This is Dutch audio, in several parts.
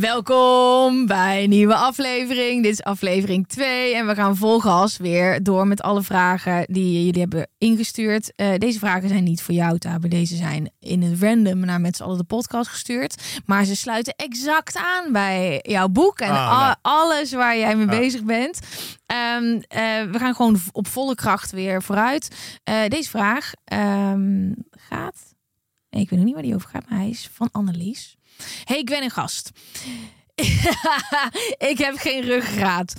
Welkom bij een nieuwe aflevering. Dit is aflevering 2 en we gaan vol gas weer door met alle vragen die jullie hebben ingestuurd. Eh, deze vragen zijn niet voor jou, Tabe. Deze zijn in het random naar met z'n allen de podcast gestuurd. Maar ze sluiten exact aan bij jouw boek en Ah, alles waar jij mee Ah. bezig bent. Ehm, eh, we gaan gewoon op volle kracht weer vooruit. Eh, deze vraag ehm, gaat... Ik weet nog niet waar die over gaat, maar hij is van Annelies. Hey, ik ben een gast. ik heb geen ruggengraat.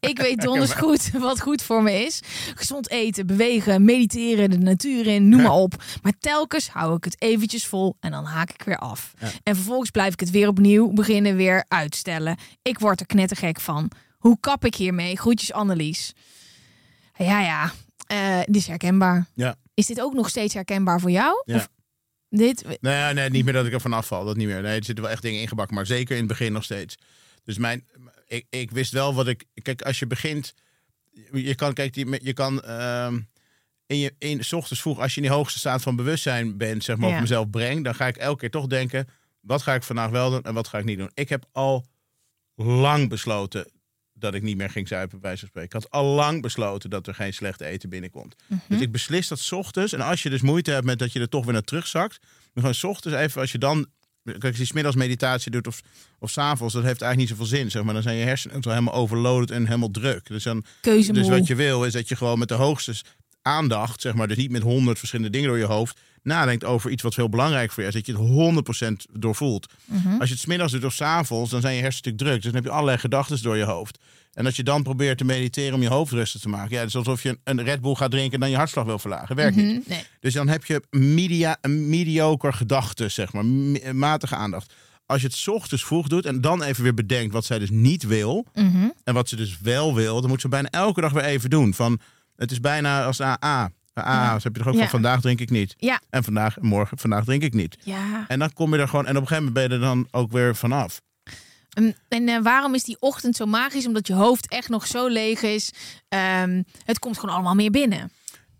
Ik weet donders goed wat goed voor me is. Gezond eten, bewegen, mediteren, de natuur in, noem maar op. Maar telkens hou ik het eventjes vol en dan haak ik weer af. En vervolgens blijf ik het weer opnieuw beginnen, weer uitstellen. Ik word er knettergek van. Hoe kap ik hiermee? Groetjes Annelies. Ja, ja. eh, dit is herkenbaar. Ja. Is dit ook nog steeds herkenbaar voor jou? Ja. Of dit? Nee, ja, nee, niet meer dat ik ervan afval. Dat niet meer. Nee, er zitten wel echt dingen ingebakken. Maar zeker in het begin nog steeds. Dus mijn, ik, ik wist wel wat ik... Kijk, als je begint... Je kan, kijk, je, je kan... ehm, in je, in, 's ochtends vroeg, als je in die hoogste staat van bewustzijn bent, zeg maar, Ja. of mezelf breng, dan ga ik elke keer toch denken, wat ga ik vandaag wel doen en wat ga ik niet doen. Ik heb al lang besloten dat ik niet meer ging zuipen, bij wijze van spreken. Ik had al lang besloten dat er geen slecht eten binnenkomt. Dus ik beslis dat 's ochtends. En als je dus moeite hebt met dat je er toch weer naar terugzakt, dan gewoon 's ochtends even, als je dan, kijk, als je 's middags meditatie doet of, of 's avonds, dat heeft eigenlijk niet zoveel zin, zeg maar. Dan zijn je hersenen wel helemaal overloaded en helemaal druk. Dus dan, dus wat je wil is dat je gewoon met de hoogste aandacht, zeg maar, dus niet met honderd verschillende dingen door je hoofd, nadenkt over iets wat veel belangrijk voor je is. Dat je het 100% doorvoelt. Mhm. Als je het 's middags doet of 's avonds, dan zijn je hersenen druk. Dus dan heb je allerlei gedachten door je hoofd. En als je dan probeert te mediteren om je hoofd rustig te maken. Ja, het is alsof je een Red Bull gaat drinken en dan je hartslag wil verlagen. Werkt niet. Mhm, Nee. Dus dan heb je media, een mediocre gedachte, zeg maar. matige aandacht. Als je het 's ochtends vroeg doet en dan even weer bedenkt wat zij dus niet wil. Mhm. En wat ze dus wel wil, dan moet ze bijna elke dag weer even doen. Van, het is bijna als AA. AA, dus heb je toch ook van vandaag drink ik niet. Ja. En vandaag, morgen, vandaag drink ik niet. Ja. En dan kom je er gewoon, en op een gegeven moment ben je er dan ook weer vanaf. En, en eh, waarom is die ochtend zo magisch? Omdat je hoofd echt nog zo leeg is. Ehm, het komt gewoon allemaal meer binnen.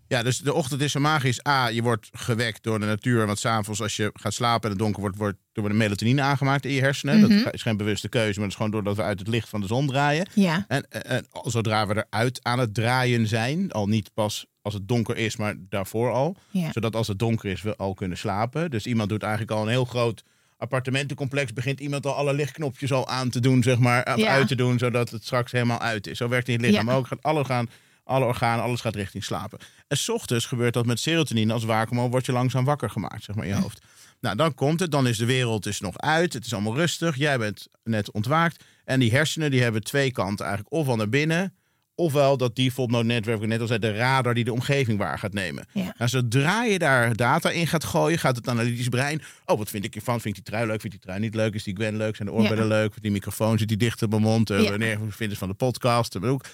Ja, dus de ochtend is zo magisch. A, je wordt gewekt door de natuur. Want s'avonds als je gaat slapen en het donker wordt, wordt er wordt melatonine aangemaakt in je hersenen. Mhm. Dat is geen bewuste keuze, maar dat is gewoon doordat we uit het licht van de zon draaien. Ja. En, en, en zodra we eruit aan het draaien zijn, al niet pas als het donker is, maar daarvoor al. Ja. Zodat als het donker is, we al kunnen slapen. Dus iemand doet eigenlijk al een heel groot appartementencomplex. Begint iemand al alle lichtknopjes al aan te doen, zeg maar. Ja. uit te doen, zodat het straks helemaal uit is. Zo werkt in het lichaam. Ja. Ook gaat alle gaan, alle organen, alles gaat richting slapen. En s ochtends gebeurt dat met serotonine. Als wakerman word je langzaam wakker gemaakt, zeg maar, in je hoofd. Nou, dan komt het. Dan is de wereld is nog uit. Het is allemaal rustig. Jij bent net ontwaakt. En die hersenen die hebben twee kanten eigenlijk. Ofwel naar binnen, ofwel dat default mode netwerk, net als de radar die de omgeving waar gaat nemen. Ja. Nou, zodra je daar data in gaat gooien, gaat het analytisch brein. Oh, wat vind ik ervan? Vind ik die trui leuk? Vind ik die trui niet leuk? Is die Gwen leuk? Zijn de oorbellen leuk? Die microfoon zit die dicht op mijn mond? Eh, Ja. Wanneer vinden ze van de podcast? Maar ook,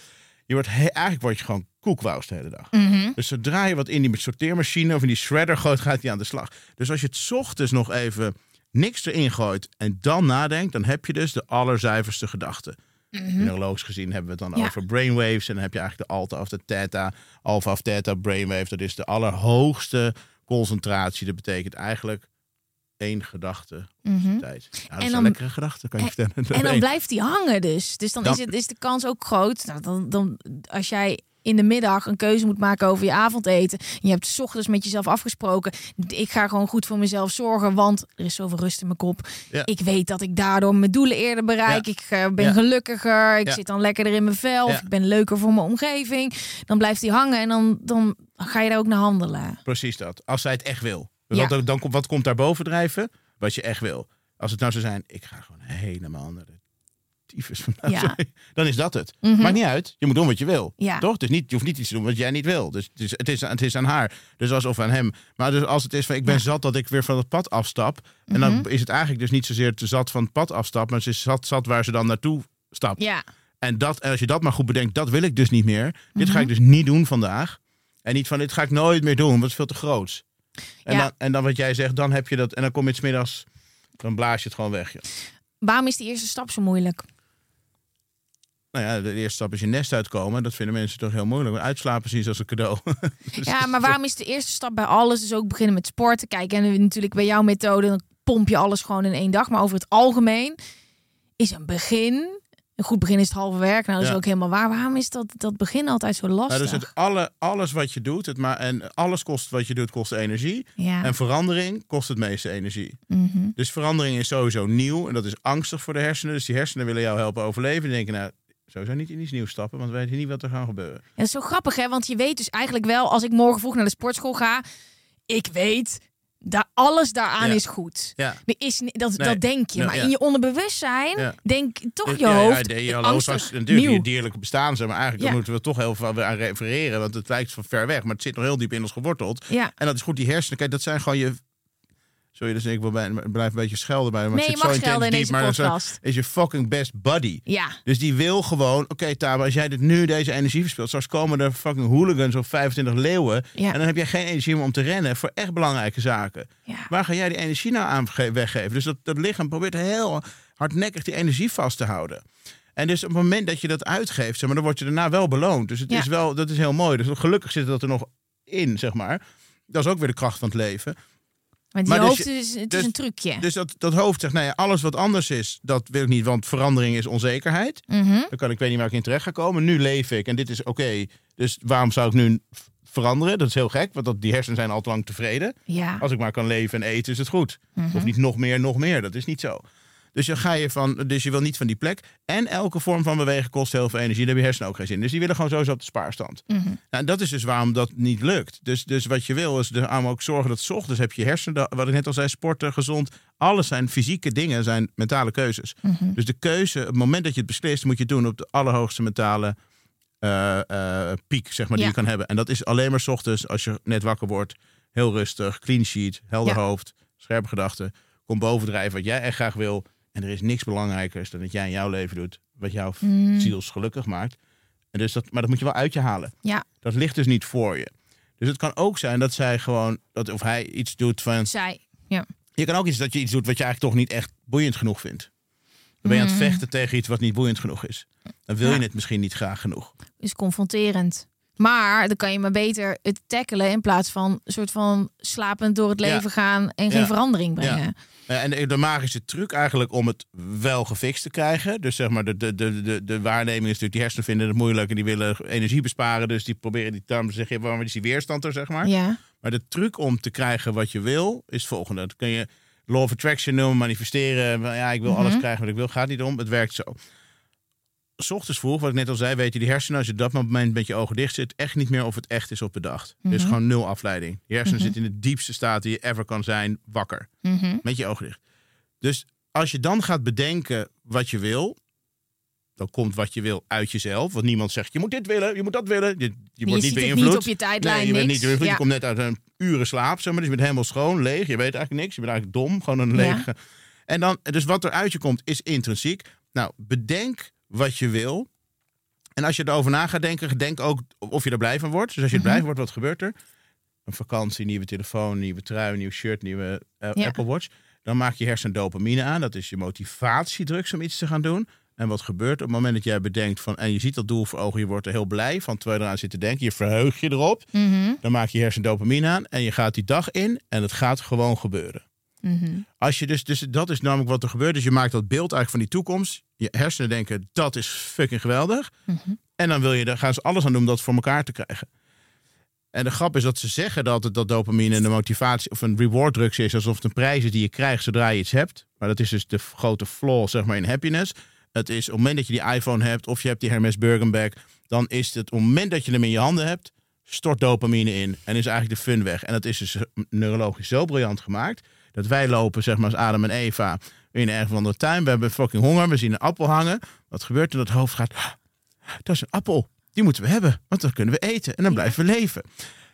Je wordt he- eigenlijk word je gewoon koekwoust de hele dag. Mhm. Dus zodra je wat in die sorteermachine of in die shredder gooit, gaat hij aan de slag. Dus als je het 's ochtends nog even niks erin gooit en dan nadenkt, dan heb je dus de allerzuiverste gedachten. Neurologisch gezien hebben we het dan Ja. over brainwaves. En dan heb je eigenlijk de alpha of de theta. Alpha of theta brainwave. Dat is de allerhoogste concentratie. Dat betekent eigenlijk één gedachte op Mhm. tijd. Dat En is een dan- lekkere gedachte, kan je vertellen. En dan blijft die hangen dus. Dus dan, Dan- is, het, is de kans ook groot. Nou, dan, dan, als jij in de middag een keuze moet maken over je avondeten. En je hebt 's ochtends met jezelf afgesproken. Ik ga gewoon goed voor mezelf zorgen. Want er is zoveel rust in mijn kop. Ja. Ik weet dat ik daardoor mijn doelen eerder bereik. Ja. Ik eh, ben Ja. gelukkiger. Ik zit dan lekkerder in mijn vel. Of ik ben leuker voor mijn omgeving. Dan blijft die hangen. En dan, dan ga je daar ook naar handelen. Precies dat. Als zij het echt wil. Ja. wat, dan, komt- wat komt daar boven drijven? Wat je echt wil. Als het nou zou zijn, ik ga gewoon helemaal naar de tyfus. Ja. Dan is dat het. Mhm. Maakt niet uit. Je moet doen wat je wil. Ja. Toch? Dus niet, je hoeft niet iets te doen wat jij niet wil. Dus het is, het, is, het is aan haar. Dus alsof aan hem. Maar dus als het is van ik ben Ja. zat dat ik weer van het pad afstap. En dan Mhm. is het eigenlijk dus niet zozeer te zat van het pad afstap. Maar ze is zat, zat waar ze dan naartoe stapt. Ja. En, dat, en als je dat maar goed bedenkt, dat wil ik dus niet meer. Dit Mhm. ga ik dus niet doen vandaag. En niet van dit ga ik nooit meer doen, want het is veel te groots. En, Ja. dan, en dan wat jij zegt, dan heb je dat. En dan kom je 's middags, dan blaas je het gewoon weg. joh. Waarom is die eerste stap zo moeilijk? Nou ja, de eerste stap is je nest uitkomen. Dat vinden mensen toch heel moeilijk. Uitslapen zien ze als een cadeau. Dus Ja, maar waarom is de eerste stap bij alles dus ook beginnen met sporten? Kijk, en natuurlijk bij jouw methode, dan pomp je alles gewoon in één dag. Maar over het algemeen is een begin, een goed begin is het halve werk. Nou, dat is ook helemaal waar. Waarom is dat, dat begin altijd zo lastig? Nou, dus het alle, alles wat je doet, het maar, en alles kost wat je doet, kost energie. ja. En verandering kost het meeste energie. Mhm. Dus verandering is sowieso nieuw. En dat is angstig voor de hersenen. Dus die hersenen willen jou helpen overleven. Die denken, nou, sowieso niet in iets nieuws stappen. Want we weten niet wat er gaat gebeuren. Ja, dat is zo grappig, hè? Want je weet dus eigenlijk wel, als ik morgen vroeg naar de sportschool ga, ik weet alles daaraan Ja. is goed. Ja. Is, dat, Nee. dat denk je. Maar ja. in je onderbewustzijn denk toch je hoofd. ja, je angstig, natuurlijk nieuw. je dierlijke bestaan. Maar eigenlijk moeten we toch heel veel aan refereren. Want het lijkt van ver weg. Maar het zit nog heel diep in ons geworteld. En dat is goed, die hersenen. Kijk, dat zijn gewoon je... Sorry, dus ik wil bij, blijf een beetje schelden bij. Maar Nee, je mag schelden in deze maar dat is- podcast. is je fucking best buddy. Ja. Dus die wil gewoon, oké Taba, als jij dit nu deze energie verspilt, straks komen er fucking hooligans of 25 leeuwen. Ja. En dan heb jij geen energie meer om te rennen voor echt belangrijke zaken. Ja. Waar ga jij die energie nou aan ge- weggeven? Dus dat, dat lichaam probeert heel hardnekkig die energie vast te houden. En dus op het moment dat je dat uitgeeft, zeg maar, dan word je daarna wel beloond. Dus het Ja. is wel, dat is heel mooi. Dus gelukkig zit dat er nog in, zeg maar. Dat is ook weer de kracht van het leven. Maar die Maar dus hoofd je- is, het dus- is een trucje. Dus dat, dat hoofd zegt, nou ja, alles wat anders is, dat wil ik niet, want verandering is onzekerheid. Mhm. Dan kan ik weet niet waar ik in terecht ga komen. Nu leef ik en dit is oké. dus waarom zou ik nu veranderen? Dat is heel gek, want dat, die hersenen zijn al te lang tevreden. Ja. Als ik maar kan leven en eten, is het goed. Mhm. Of niet nog meer, nog meer. Dat is niet zo. Dus je, ga je van, dus je wil niet van die plek. En elke vorm van bewegen kost heel veel energie. Daar hebben je hersenen ook geen zin in. Dus die willen gewoon sowieso op de spaarstand. Mhm. Nou, en dat is dus waarom dat niet lukt. Dus, dus wat je wil is er aan ook zorgen dat 's ochtends heb je hersenen, wat ik net al zei, sporten, gezond. Alles zijn fysieke dingen, zijn mentale keuzes. Mhm. Dus de keuze, het moment dat je het beslist, moet je het doen op de allerhoogste mentale eh, eh, piek, zeg maar, die je kan hebben. En dat is alleen maar 's ochtends als je net wakker wordt. Heel rustig, clean sheet, helder Ja. hoofd, scherpe gedachten. Kom bovendrijven wat jij echt graag wil. En er is niks belangrijkers dan dat jij in jouw leven doet wat jou Mm. ziels gelukkig maakt. En dus dat, maar dat moet je wel uit je halen. Ja. Dat ligt dus niet voor je. Dus het kan ook zijn dat zij gewoon, dat of hij iets doet van. Zij. Ja. Je kan ook iets dat je iets doet wat je eigenlijk toch niet echt boeiend genoeg vindt. Dan ben je aan het Mm. vechten tegen iets wat niet boeiend genoeg is. Dan wil Ja. je het misschien niet graag genoeg. is confronterend. Maar dan kan je maar beter het tackelen in plaats van een soort van slapend door het Ja. leven gaan en geen Ja. verandering brengen. Eh, En de, magische truc eigenlijk om het wel gefixt te krijgen. Dus zeg maar, de, de, de, de, de waarneming is natuurlijk, die hersenen vinden het moeilijk en die willen energie besparen. Dus die proberen die daarom zeg je, waarom is die weerstand er, zeg maar. Ja. Maar de truc om te krijgen wat je wil, is het volgende. Dat kun je law of attraction noemen, manifesteren. Ja, ik wil Mhm. alles krijgen wat ik wil. Gaat niet om. Het werkt zo. 's ochtends vroeg, wat ik net al zei, weten die hersenen, als je op dat moment met je ogen dicht zit, echt niet meer of het echt is op bedacht. Is Mhm. gewoon nul afleiding. Je hersenen Mhm. zitten in de diepste staat die je ever kan zijn, wakker. Mhm. Met je ogen dicht. Dus als je dan gaat bedenken wat je wil, dan komt wat je wil uit jezelf. Want niemand zegt, je moet dit willen, je moet dat willen. Je, je Je, wordt niet beïnvloed. niet op je tijdlijn. Nee, je bent niks. niet beïnvloed. Ja. Je komt net uit een uren slaap, zeg maar. Dus je bent helemaal schoon, leeg. Je weet eigenlijk niks. Je bent eigenlijk dom. Gewoon een Ja. lege. En dan, dus wat er uit je komt, is intrinsiek. Nou, bedenk wat je wil. En als je erover na gaat denken, denk ook of je er blij van wordt. Dus als je er blij Mhm. van wordt, wat gebeurt er? Een vakantie, nieuwe telefoon, nieuwe trui, nieuw shirt, nieuwe eh, Ja. Apple Watch. Dan maak je hersen dopamine aan. Dat is je motivatiedrugs om iets te gaan doen. En wat gebeurt op het moment dat jij bedenkt van... en je ziet dat doel voor ogen, je wordt er heel blij van... terwijl je eraan zit te denken, je verheugt je erop. Mhm. Dan maak je hersen dopamine aan en je gaat die dag in en het gaat gewoon gebeuren. Mhm. Als je dus, dus dat is namelijk wat er gebeurt. Dus je maakt dat beeld eigenlijk van die toekomst. Je hersenen denken, dat is fucking geweldig. Mhm. En dan wil je, daar gaan ze alles aan doen om dat voor elkaar te krijgen. En de grap is dat ze zeggen dat het dat dopamine en de motivatie of een reward drugs is, alsof het een prijs is die je krijgt zodra je iets hebt. Maar dat is dus de grote flaw, zeg maar, in happiness. Het is op het moment dat je die iPhone hebt of je hebt die Hermes Birkenbag, dan is het op het moment dat je hem in je handen hebt, stort dopamine in en is eigenlijk de fun weg. En dat is dus neurologisch zo briljant gemaakt dat wij lopen, zeg maar, als Adam en Eva in een van de tuin. We hebben fucking honger. We zien een appel hangen. Wat gebeurt er? Dat hoofd gaat. "Ah, Dat is een appel. Die moeten we hebben. Want dan kunnen we eten. En dan blijven we leven.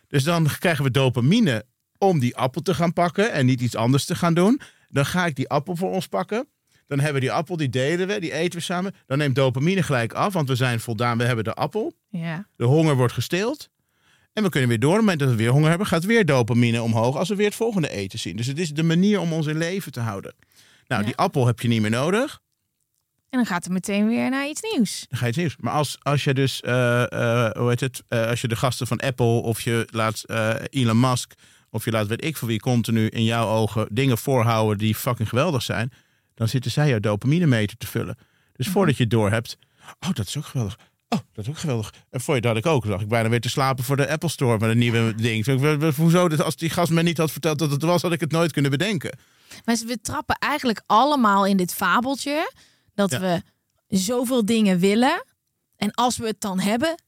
Dus dan krijgen we dopamine om die appel te gaan pakken. En niet iets anders te gaan doen. Dan ga ik die appel voor ons pakken. Dan hebben we die appel, die delen we, die eten we samen. Dan neemt dopamine gelijk af, want we zijn voldaan. We hebben de appel. Ja. De honger wordt gestild. En we kunnen weer door. Op het moment dat we weer honger hebben, gaat weer dopamine omhoog als we weer het volgende eten zien. Dus het is de manier om ons in leven te houden. Nou, Ja. die appel heb je niet meer nodig. En dan gaat het meteen weer naar iets nieuws. Dan ga je iets nieuws. Maar als, als je dus, eh, eh, hoe heet het, Eh, als je de gasten van Apple of je laat Elon Musk of je laat weet ik voor wie continu in jouw ogen dingen voorhouden die fucking geweldig zijn, dan zitten zij jouw dopaminemeter te vullen. Dus Mhm. voordat je het door hebt, oh dat is ook geweldig. Oh, dat is ook geweldig. En voor je dat ik ook. Lag ik bijna weer te slapen voor de Apple Store met een nieuwe ding. Hoezo? Dat Als die gast me niet had verteld dat het was, had ik het nooit kunnen bedenken. Maar we trappen eigenlijk allemaal in dit fabeltje dat Ja. we zoveel dingen willen. En als we het dan hebben,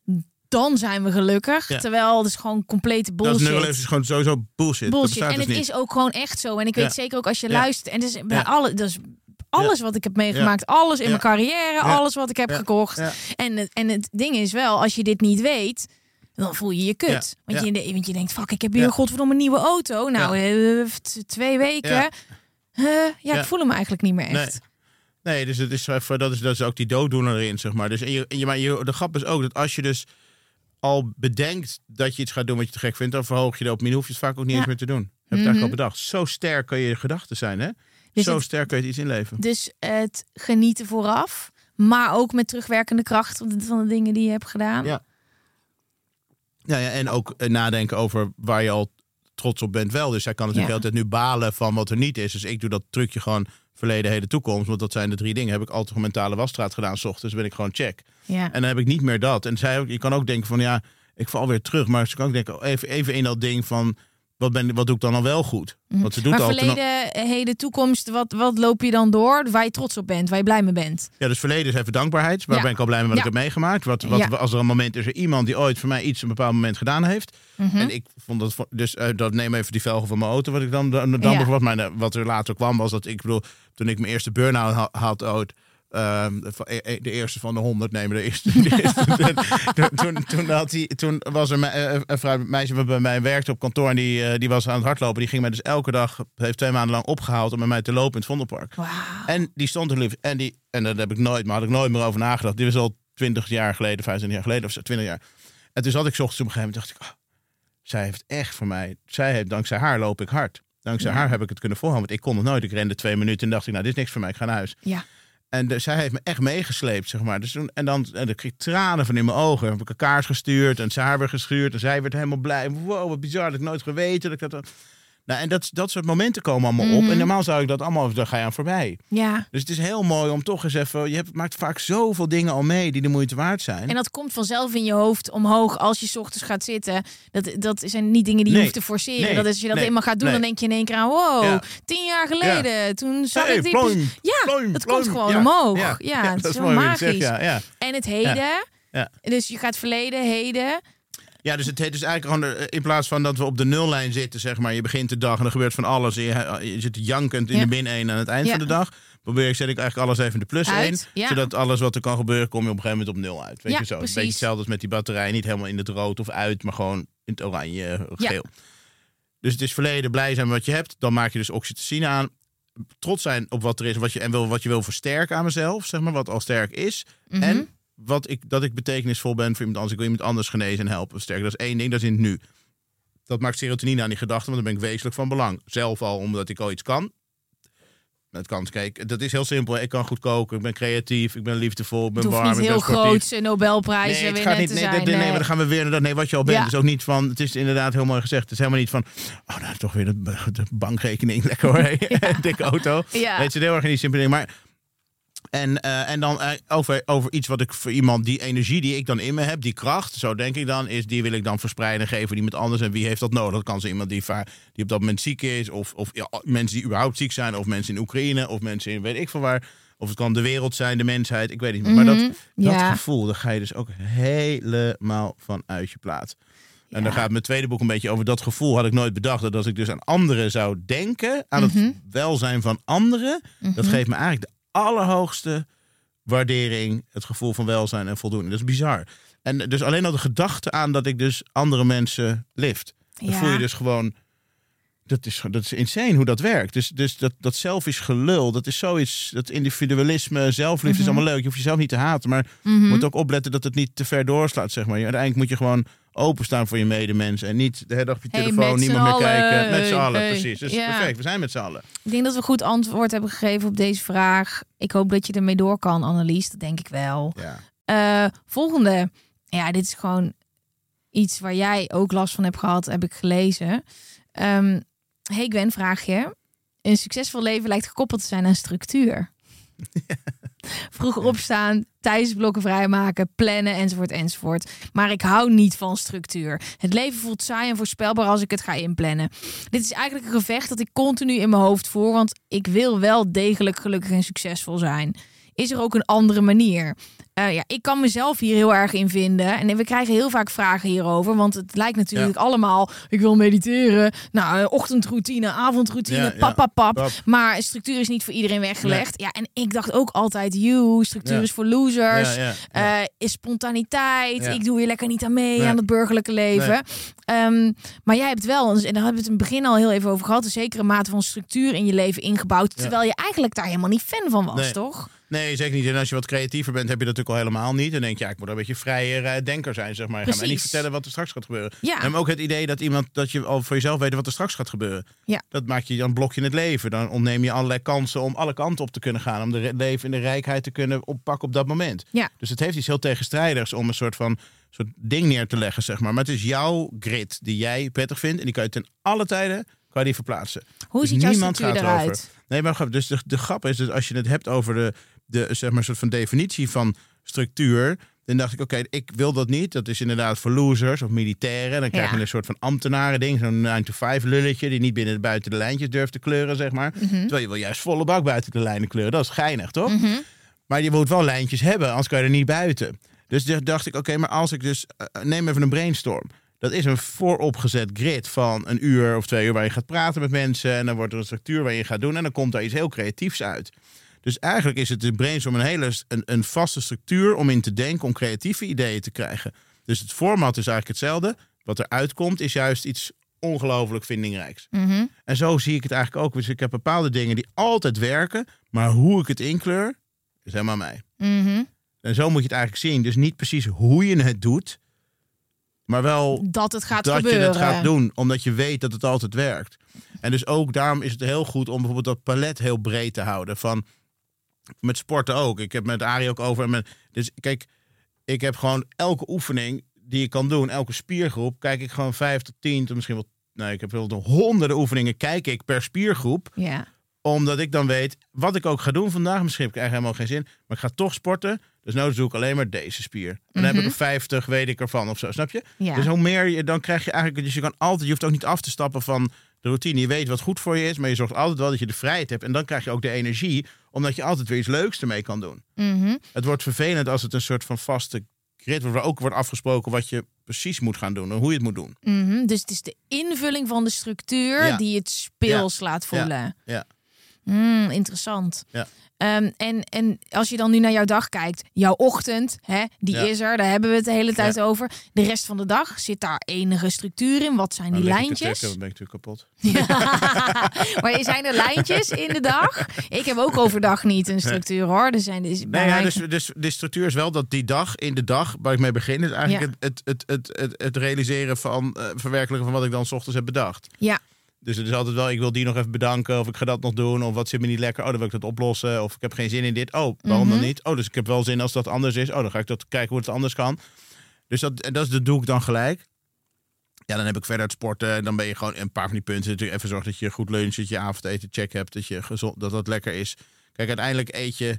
dan zijn we gelukkig. Ja. Terwijl het is gewoon complete Dat is bullshit. neurologisch is gewoon sowieso bullshit. Dat bullshit. En dus het niet. is ook gewoon echt zo. En ik weet Ja. zeker ook als je luistert. En dus bij alle, dus alles wat ik heb meegemaakt, alles in mijn carrière, alles wat ik heb gekocht. En, het, en het ding is wel, als je dit niet weet, dan voel je je kut. Ja. Want, Ja. Je, de- want je denkt, fuck, ik heb hier Ja. godverdomme een nieuwe auto. Nou, eh, t- twee weken. Ja. Eh, ik voel hem eigenlijk niet meer echt. Nee. Nee, dus het is, even- dat, is, dat is ook die dooddoener erin, zeg maar. Dus en je, en je, maar je, de grap is ook dat als je dus al bedenkt dat je iets gaat doen wat je te gek vindt, dan verhoog je de dopamine, hoef je het vaak ook niet eens meer te doen. Heb je het eigenlijk al bedacht. Zo sterk kan je gedachten zijn, hè? Dus Zo het- sterk kun je het iets inleven. Dus het genieten vooraf, maar ook met terugwerkende kracht van de, dingen die je hebt gedaan. Ja. Ja, ja, en ook eh, nadenken over waar je al trots op bent wel. Dus hij kan natuurlijk altijd nu balen van wat er niet is. Dus ik doe dat trucje gewoon verleden, heden, toekomst. Want dat zijn de drie dingen. Heb ik altijd een mentale wasstraat gedaan, s ochtends ben ik gewoon check. Ja. En dan heb ik niet meer dat. En zij ook, je kan ook denken van ja, ik val weer terug. Maar ze kan ook denken, oh, even, even in dat ding van wat, ben, wat doe ik dan al wel goed? Want ze doet Mhm. maar altijd. verleden, heden, toekomst, wat, wat loop je dan door waar je trots op bent, waar je blij mee bent? Ja, dus verleden is even dankbaarheid. Waar Ja. ben ik al blij mee wat Ja. ik heb meegemaakt. Wat, wat, Ja. Als er een moment is er iemand die ooit voor mij iets een bepaald moment gedaan heeft. Mhm. En ik vond dat, dus eh, dat neem even die velgen van mijn auto, wat ik dan, dan, dan bijvoorbeeld, maar eh, wat er later kwam was dat ik bedoel, toen ik mijn eerste burn-out ha- had ooit, ehm, eh, eh, de eerste van de honderd nemen, de eerste. De eerste toen, toen, toen, had hij, toen was er me- eh, een vrouw, meisje wat bij mij werkte op kantoor en die, eh, die was aan het hardlopen. Die ging mij dus elke dag, heeft twee maanden lang opgehaald om met mij te lopen in het Vondelpark. En die stond er lief. En, die, en daar heb ik nooit, maar had ik nooit meer over nagedacht. Die was al 20 jaar geleden, 25 jaar geleden of zo, 20 jaar. En toen zat ik 's ochtends op een gegeven moment, dacht ik, oh, zij heeft echt voor mij, zij heeft, dankzij haar loop ik hard. Dankzij Ja. haar heb ik het kunnen volhouden. Want ik kon het nooit. Ik rende twee minuten en dacht ik, nou, dit is niks voor mij, ik ga naar huis. Ja. En zij heeft me echt meegesleept, zeg maar. Dus en dan en ik kreeg tranen van in mijn ogen. Heb ik een gestuurd en ze haar weer gestuurd. En zij werd helemaal blij. Wow, wat bizar, dat ik nooit geweten. Dat ik dat, nou, en dat, dat soort momenten komen allemaal op. Mhm. En normaal zou ik dat allemaal, daar ga je aan voorbij. Ja. Dus het is heel mooi om toch eens even... Je hebt, maakt vaak zoveel dingen al mee die de moeite waard zijn. En dat komt vanzelf in je hoofd omhoog als je 's ochtends gaat zitten. Dat, dat zijn niet dingen die je Nee. hoeft te forceren. Nee. Dat is, als je dat Nee. eenmaal gaat doen, dan denk je in één keer aan... Wow, Ja. tien jaar geleden, toen zag Hey, ik die... ja, ploim, dat komt gewoon omhoog. ja, het dat is mooi het magisch. En het heden. Ja. Dus je gaat verleden, heden. Ja, dus het heet dus eigenlijk gewoon, eh, in plaats van dat we op de nullijn zitten, zeg maar, je begint de dag en er gebeurt van alles. Je, je zit jankend in Ja. de min 1 aan het eind Ja. van de dag. Probeer ik, zet ik eigenlijk alles even in de plus Uit, 1. ja. Zodat alles wat er kan gebeuren, kom je op een gegeven moment op nul uit. Weet je zo. Een beetje hetzelfde als met die batterij. Niet helemaal in het rood of uit, maar gewoon in het oranje, eh, geel. Dus het is verleden, blij zijn met wat je hebt. Dan maak je dus oxytocine aan. Trots zijn op wat er is wat je, en wil, wat je wil versterken aan mezelf, zeg maar, wat al sterk is. Mhm. En wat ik, dat ik betekenisvol ben voor iemand anders. Ik wil iemand anders genezen en helpen. Sterker, dat is één ding, dat is in het nu. Dat maakt serotonine aan die gedachten, want dan ben ik wezenlijk van belang. Zelf al, omdat ik al iets kan. Het kan, kijk, dat is heel simpel. Ik kan goed koken, ik ben creatief, ik ben liefdevol, ik ben Het hoeft warm, niet ik heel groot eh, Nobelprijzen Nee, het winnen gaat niet. Nee, zijn. nee, nee, nee. maar dan gaan we weer naar dat. Nee, wat je al bent. Ja. Het is ook niet van. Het is inderdaad heel mooi gezegd. Het is helemaal niet van. Oh, nou toch weer de, de bankrekening. Lekker hoor. Dikke auto. Ja. Nee, het zit heel erg in die simpele dingen. Maar. En, eh, en dan eh, over, over iets wat ik voor iemand, die energie die ik dan in me heb, die kracht, zo denk ik dan, is die wil ik dan verspreiden en geven aan iemand anders. En wie heeft dat nodig? Dat kan zijn iemand die, die op dat moment ziek is, of, of ja, mensen die überhaupt ziek zijn, of mensen in Oekraïne, of mensen in weet ik veel waar. Of het kan de wereld zijn, de mensheid, ik weet niet. Maar dat, Mhm, dat ja. gevoel, daar ga je dus ook helemaal van uit je plaat. En Ja. gaat mijn tweede boek een beetje over. Dat gevoel had ik nooit bedacht. Dat als ik dus aan anderen zou denken, aan Mhm. het welzijn van anderen, dat geeft me eigenlijk de allerhoogste waardering, het gevoel van welzijn en voldoening. Dat is bizar. En dus alleen al de gedachte aan dat ik dus andere mensen lift. Dan Ja. voel je dus gewoon. Dat is, dat is insane hoe dat werkt. Dus, dus dat, dat selfish gelul, dat is zoiets. Dat individualisme, zelfliefde Mhm. is allemaal leuk. Je hoeft jezelf niet te haten. Maar je moet ook opletten dat het niet te ver doorslaat, zeg maar. Uiteindelijk moet je gewoon openstaan voor je medemens. En niet de hele dag op je Hey, telefoon, niemand meer allen. kijken. Met z'n allen, Hey, precies. Dus ja. perfect, we zijn met z'n allen. Ik denk dat we goed antwoord hebben gegeven op deze vraag. Ik hoop dat je ermee door kan, Annelies. Dat denk ik wel. Ja. Eh, volgende. Ja, dit is gewoon iets waar jij ook last van hebt gehad, heb ik gelezen. Ehm hey Gwen, vraag je. Een succesvol leven lijkt gekoppeld te zijn aan structuur. Vroeger opstaan, tijdsblokken vrijmaken, plannen enzovoort enzovoort. Maar ik hou niet van structuur. Het leven voelt saai en voorspelbaar als ik het ga inplannen. Dit is eigenlijk een gevecht dat ik continu in mijn hoofd voer, want ik wil wel degelijk gelukkig en succesvol zijn. Is er ook een andere manier? Eh, ja, ik kan mezelf hier heel erg in vinden. En we krijgen heel vaak vragen hierover. Want het lijkt natuurlijk allemaal... Ik wil mediteren. Nou, eh, ochtendroutine, avondroutine, Ja, pap, pap, pap. Pap. Maar structuur is niet voor iedereen weggelegd. Ja, en ik dacht ook altijd... You, structuur is voor losers. Eh, is spontaniteit. Ik doe hier lekker niet aan mee Nee. aan het burgerlijke leven. Ehm, maar jij hebt wel, en daar hebben we het in het begin al heel even over gehad, een zekere mate van structuur in je leven ingebouwd. Terwijl je eigenlijk daar helemaal niet fan van was, toch? Nee, zeker niet. En als je wat creatiever bent, heb je dat natuurlijk al helemaal niet. En denk je, ja, ik moet een beetje vrijer eh, denker zijn, zeg maar. Mij niet vertellen wat er straks gaat gebeuren. Ja. En ook het idee dat iemand, dat je al voor jezelf weet wat er straks gaat gebeuren. Ja. Dat maakt je, dan blok je het leven. Dan ontneem je allerlei kansen om alle kanten op te kunnen gaan. Om de leven in de rijkheid te kunnen oppakken op dat moment. Ja. Dus het heeft iets heel tegenstrijdigs om een soort van soort ding neer te leggen, zeg maar. Maar het is jouw grid die jij prettig vindt. En die kan je ten alle tijden kan je die verplaatsen. Hoe Dus ziet jouw niemand structuur gaat eruit? Nee, maar dus de, de grap is dat als je het hebt over de, de zeg maar, soort van definitie van structuur. Dan dacht ik, oké, ik wil dat niet. Dat is inderdaad voor losers of militairen. Dan krijg je Ja. een soort van ambtenaren ding. Zo'n 9-to-5 lulletje die niet binnen buiten de lijntjes durft te kleuren, zeg maar. Mhm. Terwijl je wil juist volle bak buiten de lijnen kleuren. Dat is geinig, toch? Mhm. Maar je moet wel lijntjes hebben, anders kan je er niet buiten. Dus dacht ik, oké, maar als ik dus... eh, neem even een brainstorm. Dat is een vooropgezet grid van een uur of twee uur... waar je gaat praten met mensen. En dan wordt er een structuur waar je gaat doen. En dan komt daar iets heel creatiefs uit. Dus eigenlijk is het de brainstorm een hele een, een vaste structuur... om in te denken, om creatieve ideeën te krijgen. Dus het format is eigenlijk hetzelfde. Wat er uitkomt is juist iets ongelooflijk vindingrijks. Mhm. En zo zie ik het eigenlijk ook. Dus ik heb bepaalde dingen die altijd werken... maar hoe ik het inkleur, is helemaal mij. Mhm. En zo moet je het eigenlijk zien. Dus niet precies hoe je het doet, maar wel Dat het gaat dat gebeuren. je het gaat doen, omdat je weet dat het altijd werkt. En dus ook daarom is het heel goed om bijvoorbeeld dat palet heel breed te houden. Van met sporten ook. Ik heb met Arie ook over. Met, dus kijk, ik heb gewoon elke oefening die ik kan doen, elke spiergroep, kijk ik gewoon vijf tot tien, tot misschien wel. Nee, ik heb wel honderden oefeningen kijk ik per spiergroep Ja. omdat ik dan weet wat ik ook ga doen vandaag. Misschien heb ik eigenlijk helemaal geen zin. Maar ik ga toch sporten. Dus nou doe ik alleen maar deze spier. En dan heb ik er 50, weet ik ervan of zo. Snap je? Mhm. Ja. Dus hoe meer je, dan krijg je eigenlijk. Dus je kan altijd, je hoeft ook niet af te stappen van de routine. Je weet wat goed voor je is, maar je zorgt altijd wel dat je de vrijheid hebt. En dan krijg je ook de energie, omdat je altijd weer iets leuks ermee kan doen. Mhm. Het wordt vervelend als het een soort van vaste grid wordt, waar ook wordt afgesproken wat je precies moet gaan doen en hoe je het moet doen. Mhm. Dus het is de invulling van de structuur Ja. die het speels laat voelen. Ja. Hmm, interessant. Ja. Ehm, en, en als je dan nu naar jouw dag kijkt, jouw ochtend, hè, die Ja. is er, daar hebben we het de hele tijd over. De rest van de dag, zit daar enige structuur in? Wat zijn die ik te lijntjes? tukken, dan ben ik natuurlijk kapot. maar zijn er lijntjes in de dag? Ik heb ook overdag niet een structuur hoor. Er zijn dus Nee, ja, dus, dus de structuur is wel dat die dag in de dag waar ik mee begin, is eigenlijk het, het, het, het, het, het realiseren van verwerkelijken van wat ik dan 's ochtends heb bedacht. Ja. Dus het is altijd wel, ik wil die nog even bedanken, of ik ga dat nog doen, of wat zit me niet lekker, oh, dan wil ik dat oplossen, of ik heb geen zin in dit, oh, waarom Mhm. dan niet? Oh, dus ik heb wel zin als dat anders is, oh, dan ga ik dat kijken hoe het anders kan. Dus dat, en dat, is- dat doe ik dan gelijk. Ja, dan heb ik verder het sporten. En dan ben je gewoon een paar van die punten. Natuurlijk even zorgen dat je goed lunch, dat je avondeten check hebt, dat je gezond, dat dat lekker is. Kijk, uiteindelijk eet je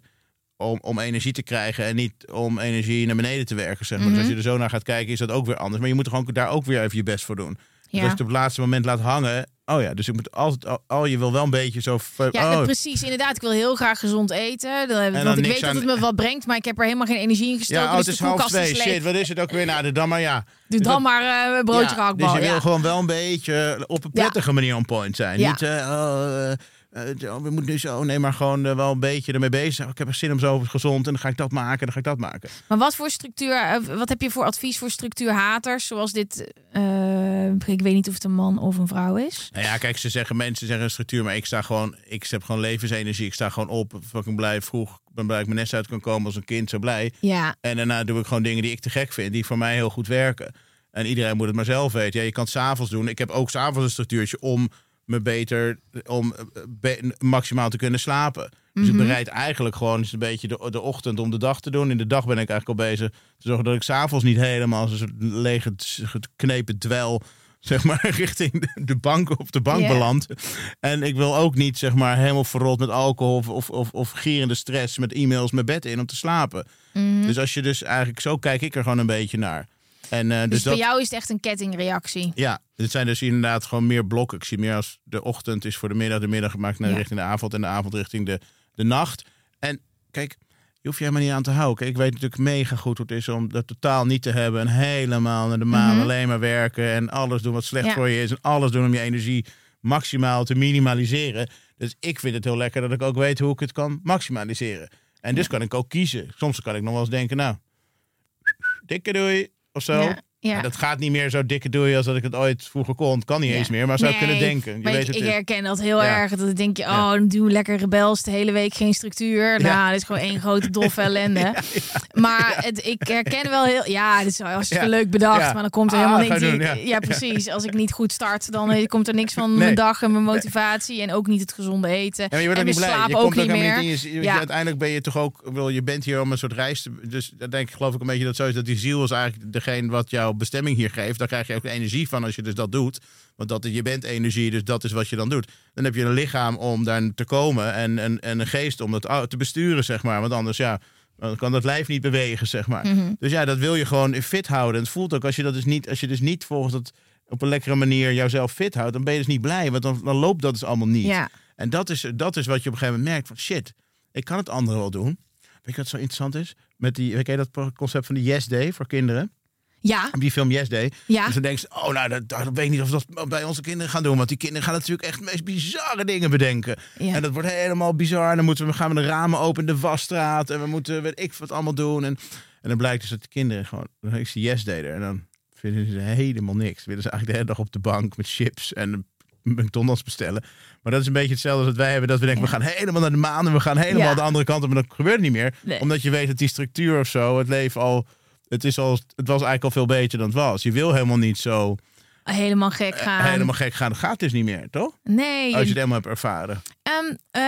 om, om energie te krijgen en niet om energie naar beneden te werken. Zeg maar. Dus als je er zo naar gaat kijken, is dat ook weer anders. Maar je moet er gewoon daar ook weer even je best voor doen. Dus als je het op het laatste moment laat hangen, Oh ja, dus ik moet altijd... Oh, oh, je wil wel een beetje zo... Ja, oh, precies. Inderdaad, ik wil heel graag gezond eten. Dan Want ik weet dat het me wat brengt, maar ik heb er helemaal geen energie in gestoken. ja, oh, dus het is de half twee. is. Shit, wat is het ook weer? Nou, de- dan maar ja. Doe Dus dan dat- maar eh, een broodje ja. Dus je wil gewoon wel een beetje op een prettige manier on point zijn. Ja. Niet, eh, oh, eh, eh, we moeten nu zo... Nee, maar gewoon eh, wel een beetje ermee bezig zijn. Ik heb er zin om zo gezond en dan ga ik dat maken, dan ga ik dat maken. Maar wat voor structuur, eh, wat heb je voor advies voor structuurhaters? Zoals dit, eh, ik weet niet of het een man of een vrouw is. Nou ja, kijk, ze zeggen mensen zeggen structuur, maar ik sta gewoon, ik heb gewoon levensenergie. Ik sta gewoon op, fucking blij, vroeg, ik ben blij dat ik mijn nest uit kan komen als een kind, zo blij. Ja, En daarna doe ik gewoon dingen die ik te gek vind, die voor mij heel goed werken. En iedereen moet het maar zelf weten. Ja, je kan het s'avonds doen. Ik heb ook s'avonds een structuurtje om me beter, om eh, be- maximaal te kunnen slapen. Dus ik bereid eigenlijk gewoon eens een beetje de, de ochtend om de dag te doen. In de dag ben ik eigenlijk al bezig te zorgen dat ik s'avonds niet helemaal als een soort lege, geknepen dwel zeg maar, richting de- bank op de bank beland. En ik wil ook niet, zeg maar, helemaal verrot met alcohol of, of, of, of gierende stress met e-mails mijn bed in om te slapen. Dus als je dus eigenlijk, zo kijk ik er gewoon een beetje naar. En, eh, dus, dus bij dat, jou is het echt een kettingreactie. ja, het zijn dus inderdaad gewoon meer blokken. Ik zie meer als de ochtend is voor de middag, de middag gemaakt naar Ja. richting de avond en de avond richting de, de nacht. En kijk, je hoeft je helemaal niet aan te houden. Kijk, ik weet natuurlijk mega goed hoe het is om dat totaal niet te hebben en helemaal naar de maan Mhm. alleen maar werken en alles doen wat slecht Ja. voor je is en alles doen om je energie maximaal te minimaliseren. Dus ik vind het heel lekker dat ik ook weet hoe ik het kan maximaliseren. En dus kan ik ook kiezen. Soms kan ik nog wel eens denken, nou, dikke doei of zo. Ja. Dat gaat niet meer zo dikke doei als dat ik het ooit vroeger kon. Kan niet Ja. eens meer, maar zou ik Nee, kunnen denken. Je weet ik, het ik herken dat heel Ja. erg. Dat dan denk je, oh, doe lekker rebels de hele week geen structuur. Nou, dit is gewoon één grote doffe ellende. Maar het, ik herken wel heel... Ja, dit is hartstikke leuk bedacht, maar dan komt er Ah, helemaal niks... doen, ja. ja. precies. Als ik niet goed start, dan eh, komt er niks van Nee. mijn dag en mijn motivatie. En ook niet het gezonde eten. En ook niet mijn blij. slaap Je ook niet meer. niet in je, Ja. Uiteindelijk ben je toch ook... ik bedoel, Je bent hier om een soort reis te... Dus daar denk ik geloof ik een beetje dat zo is. Dat die ziel is eigenlijk degene wat jouw bestemming hier geeft. Daar krijg je ook energie van als je dus dat doet. Want dat, je bent energie, dus dat is wat je dan doet. Dan heb je een lichaam om daar te komen. En, en, en een geest om dat te besturen, zeg maar. Want anders, ja... Dan kan dat lijf niet bewegen, zeg maar. Mhm. Dus ja, dat wil je gewoon fit houden. En het voelt ook als je dat dus niet, als je dus niet volgens dat op een lekkere manier jouzelf fit houdt, dan ben je dus niet blij, want dan, dan loopt dat dus allemaal niet. Ja. En dat is, dat is wat je op een gegeven moment merkt van shit, ik kan het andere wel doen. Weet je wat zo interessant is? Met die, weet je dat concept van de Yes Day voor kinderen? Ja, Die film Yes Day. ja. Dus dan denk je, oh nou, dat, dat weet ik niet of we dat bij onze kinderen gaan doen. Want die kinderen gaan natuurlijk echt de meest bizarre dingen bedenken. Ja. En dat wordt helemaal bizar. En dan moeten we, gaan we de ramen open in de wasstraat. En we moeten, weet ik wat allemaal doen. En, en dan blijkt dus dat de kinderen gewoon, dan Yes Day er. En dan vinden ze helemaal niks. Willen ze eigenlijk de hele dag op de bank met chips en een McDonald's bestellen. Maar dat is een beetje hetzelfde als wat wij hebben. Dat we denken, we gaan helemaal naar de maan en we gaan helemaal Ja. de andere kant op. Maar dat gebeurt niet meer. Nee. Omdat je weet dat die structuur of zo, het leven al... Het, is al, het was eigenlijk al veel beter dan het was. Je wil helemaal niet zo Helemaal gek gaan. Eh, helemaal gek gaan. Dat gaat dus niet meer, toch? Nee, Als je het helemaal hebt ervaren. Ehm, eh,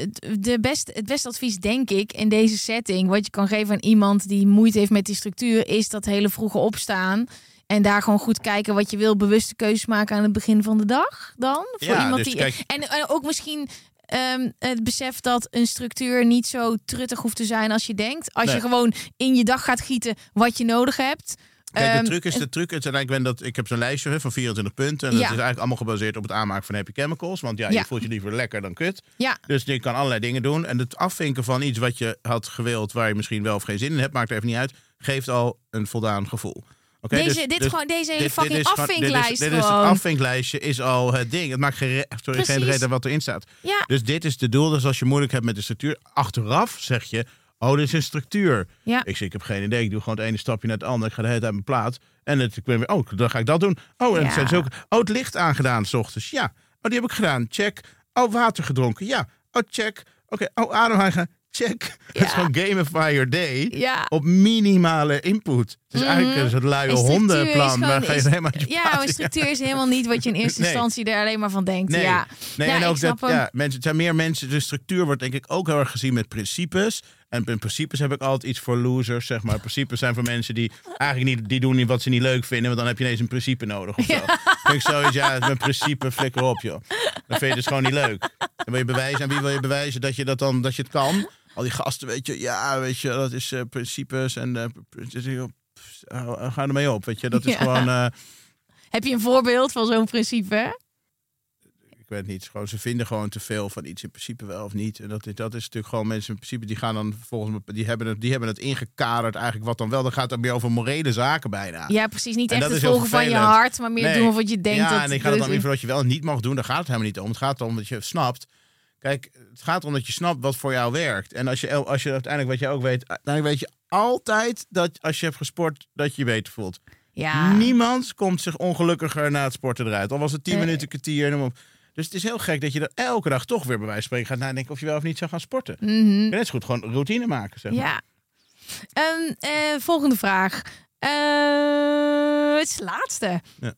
het- de best, het beste advies, denk ik, in deze setting, wat je kan geven aan iemand die moeite heeft met die structuur, is dat hele vroege opstaan. En daar gewoon goed kijken wat je wil, bewuste keuzes maken aan het begin van de dag dan. Voor Ja, iemand dus die. kijk- En, en ook misschien ehm, het besef dat een structuur niet zo truttig hoeft te zijn als je denkt. Als je gewoon in je dag gaat gieten wat je nodig hebt. Kijk, Ehm, de truc is, de truc is uiteindelijk, ben dat, ik heb zo'n lijstje hè, van 24 punten. En dat Ja. is eigenlijk allemaal gebaseerd op het aanmaken van happy chemicals. Want ja, Ja. je voelt je liever lekker dan kut. Ja, Dus je kan allerlei dingen doen. En het afvinken van iets wat je had gewild, waar je misschien wel of geen zin in hebt, maakt er even niet uit, geeft al een voldaan gevoel. Deze, dus- dit dus gewoon, deze hele dit- fucking dit afvinklijst Dit is, dit is het afvinklijstje, is al het ding. Het maakt geen, sorry, geen reden wat erin staat. ja, Dus dit is de doel. Dus als je moeilijk hebt met de structuur, achteraf zeg je, oh, dit is een structuur. ja. Ik zeg, ik heb geen idee. Ik doe gewoon het ene stapje naar het andere. Ik ga de hele tijd mijn plaats. En het, ik ben weer, oh, dan ga ik dat doen. Oh, en Ja. het zijn zulke, oh, het licht aangedaan s ochtends. Ja. Oh, die heb ik gedaan. Check. Oh, water gedronken. Ja. Oh, check. Oké. Oh, ademhalen. Check. Het is gewoon gamify your day. Ja. Op minimale input. Het is eigenlijk een soort luie hondenplan. Waar ga je helemaal Ja, een structuur is helemaal niet wat je in eerste Nee. instantie er alleen maar van denkt. Nee, Ja, nee Ja, en ook dat, ja, mensen, het zijn meer mensen. De structuur wordt denk ik ook heel erg gezien met principes. En in principes heb ik altijd iets voor losers, zeg maar. Principes zijn voor mensen die eigenlijk niet, die doen niet wat ze niet leuk vinden. Want dan heb je ineens een principe nodig of zo. Ik zoiets, ja, mijn principe, flikker op, joh. Dan vind je dus gewoon niet leuk. Dan wil je bewijzen, aan wie wil je bewijzen dat je, dat dan, dat je het kan? Al die gasten, weet je, ja, weet je, dat is eh, principes en... eh, ga ermee op, weet je. Dat is Ja. gewoon... Heb je een voorbeeld van zo'n principe? weet het niet. Gewoon, ze vinden gewoon te veel van iets in principe wel of niet. En dat, is- dat is natuurlijk gewoon mensen in principe die gaan dan volgens me, die hebben het, die hebben het ingekaderd eigenlijk wat dan wel. Dan gaat het dan meer over morele zaken bijna. Ja, precies. Niet En echt het volgen van je hart, maar meer Nee. doen wat je denkt. ja, dat en ik ga het dan dus- even wat je wel en niet mag doen. Daar gaat het helemaal niet om. Het gaat erom dat je snapt. Kijk, het gaat om dat je snapt wat voor jou werkt. En als je, als je uiteindelijk, wat je ook weet, uiteindelijk weet je altijd dat als je hebt gesport, dat je je beter voelt. Ja. Niemand komt zich ongelukkiger na het sporten eruit. Al was het 10 Nee. minuten, kwartier, noem maar op. Dus het is heel gek dat je er elke dag toch weer bij wijze van spreken gaat nadenken of je wel of niet zou gaan sporten. Mhm. Je net zo goed gewoon routine maken, zeg maar. Ja. Ehm, eh, volgende vraag. Eh, het is de laatste. Ja.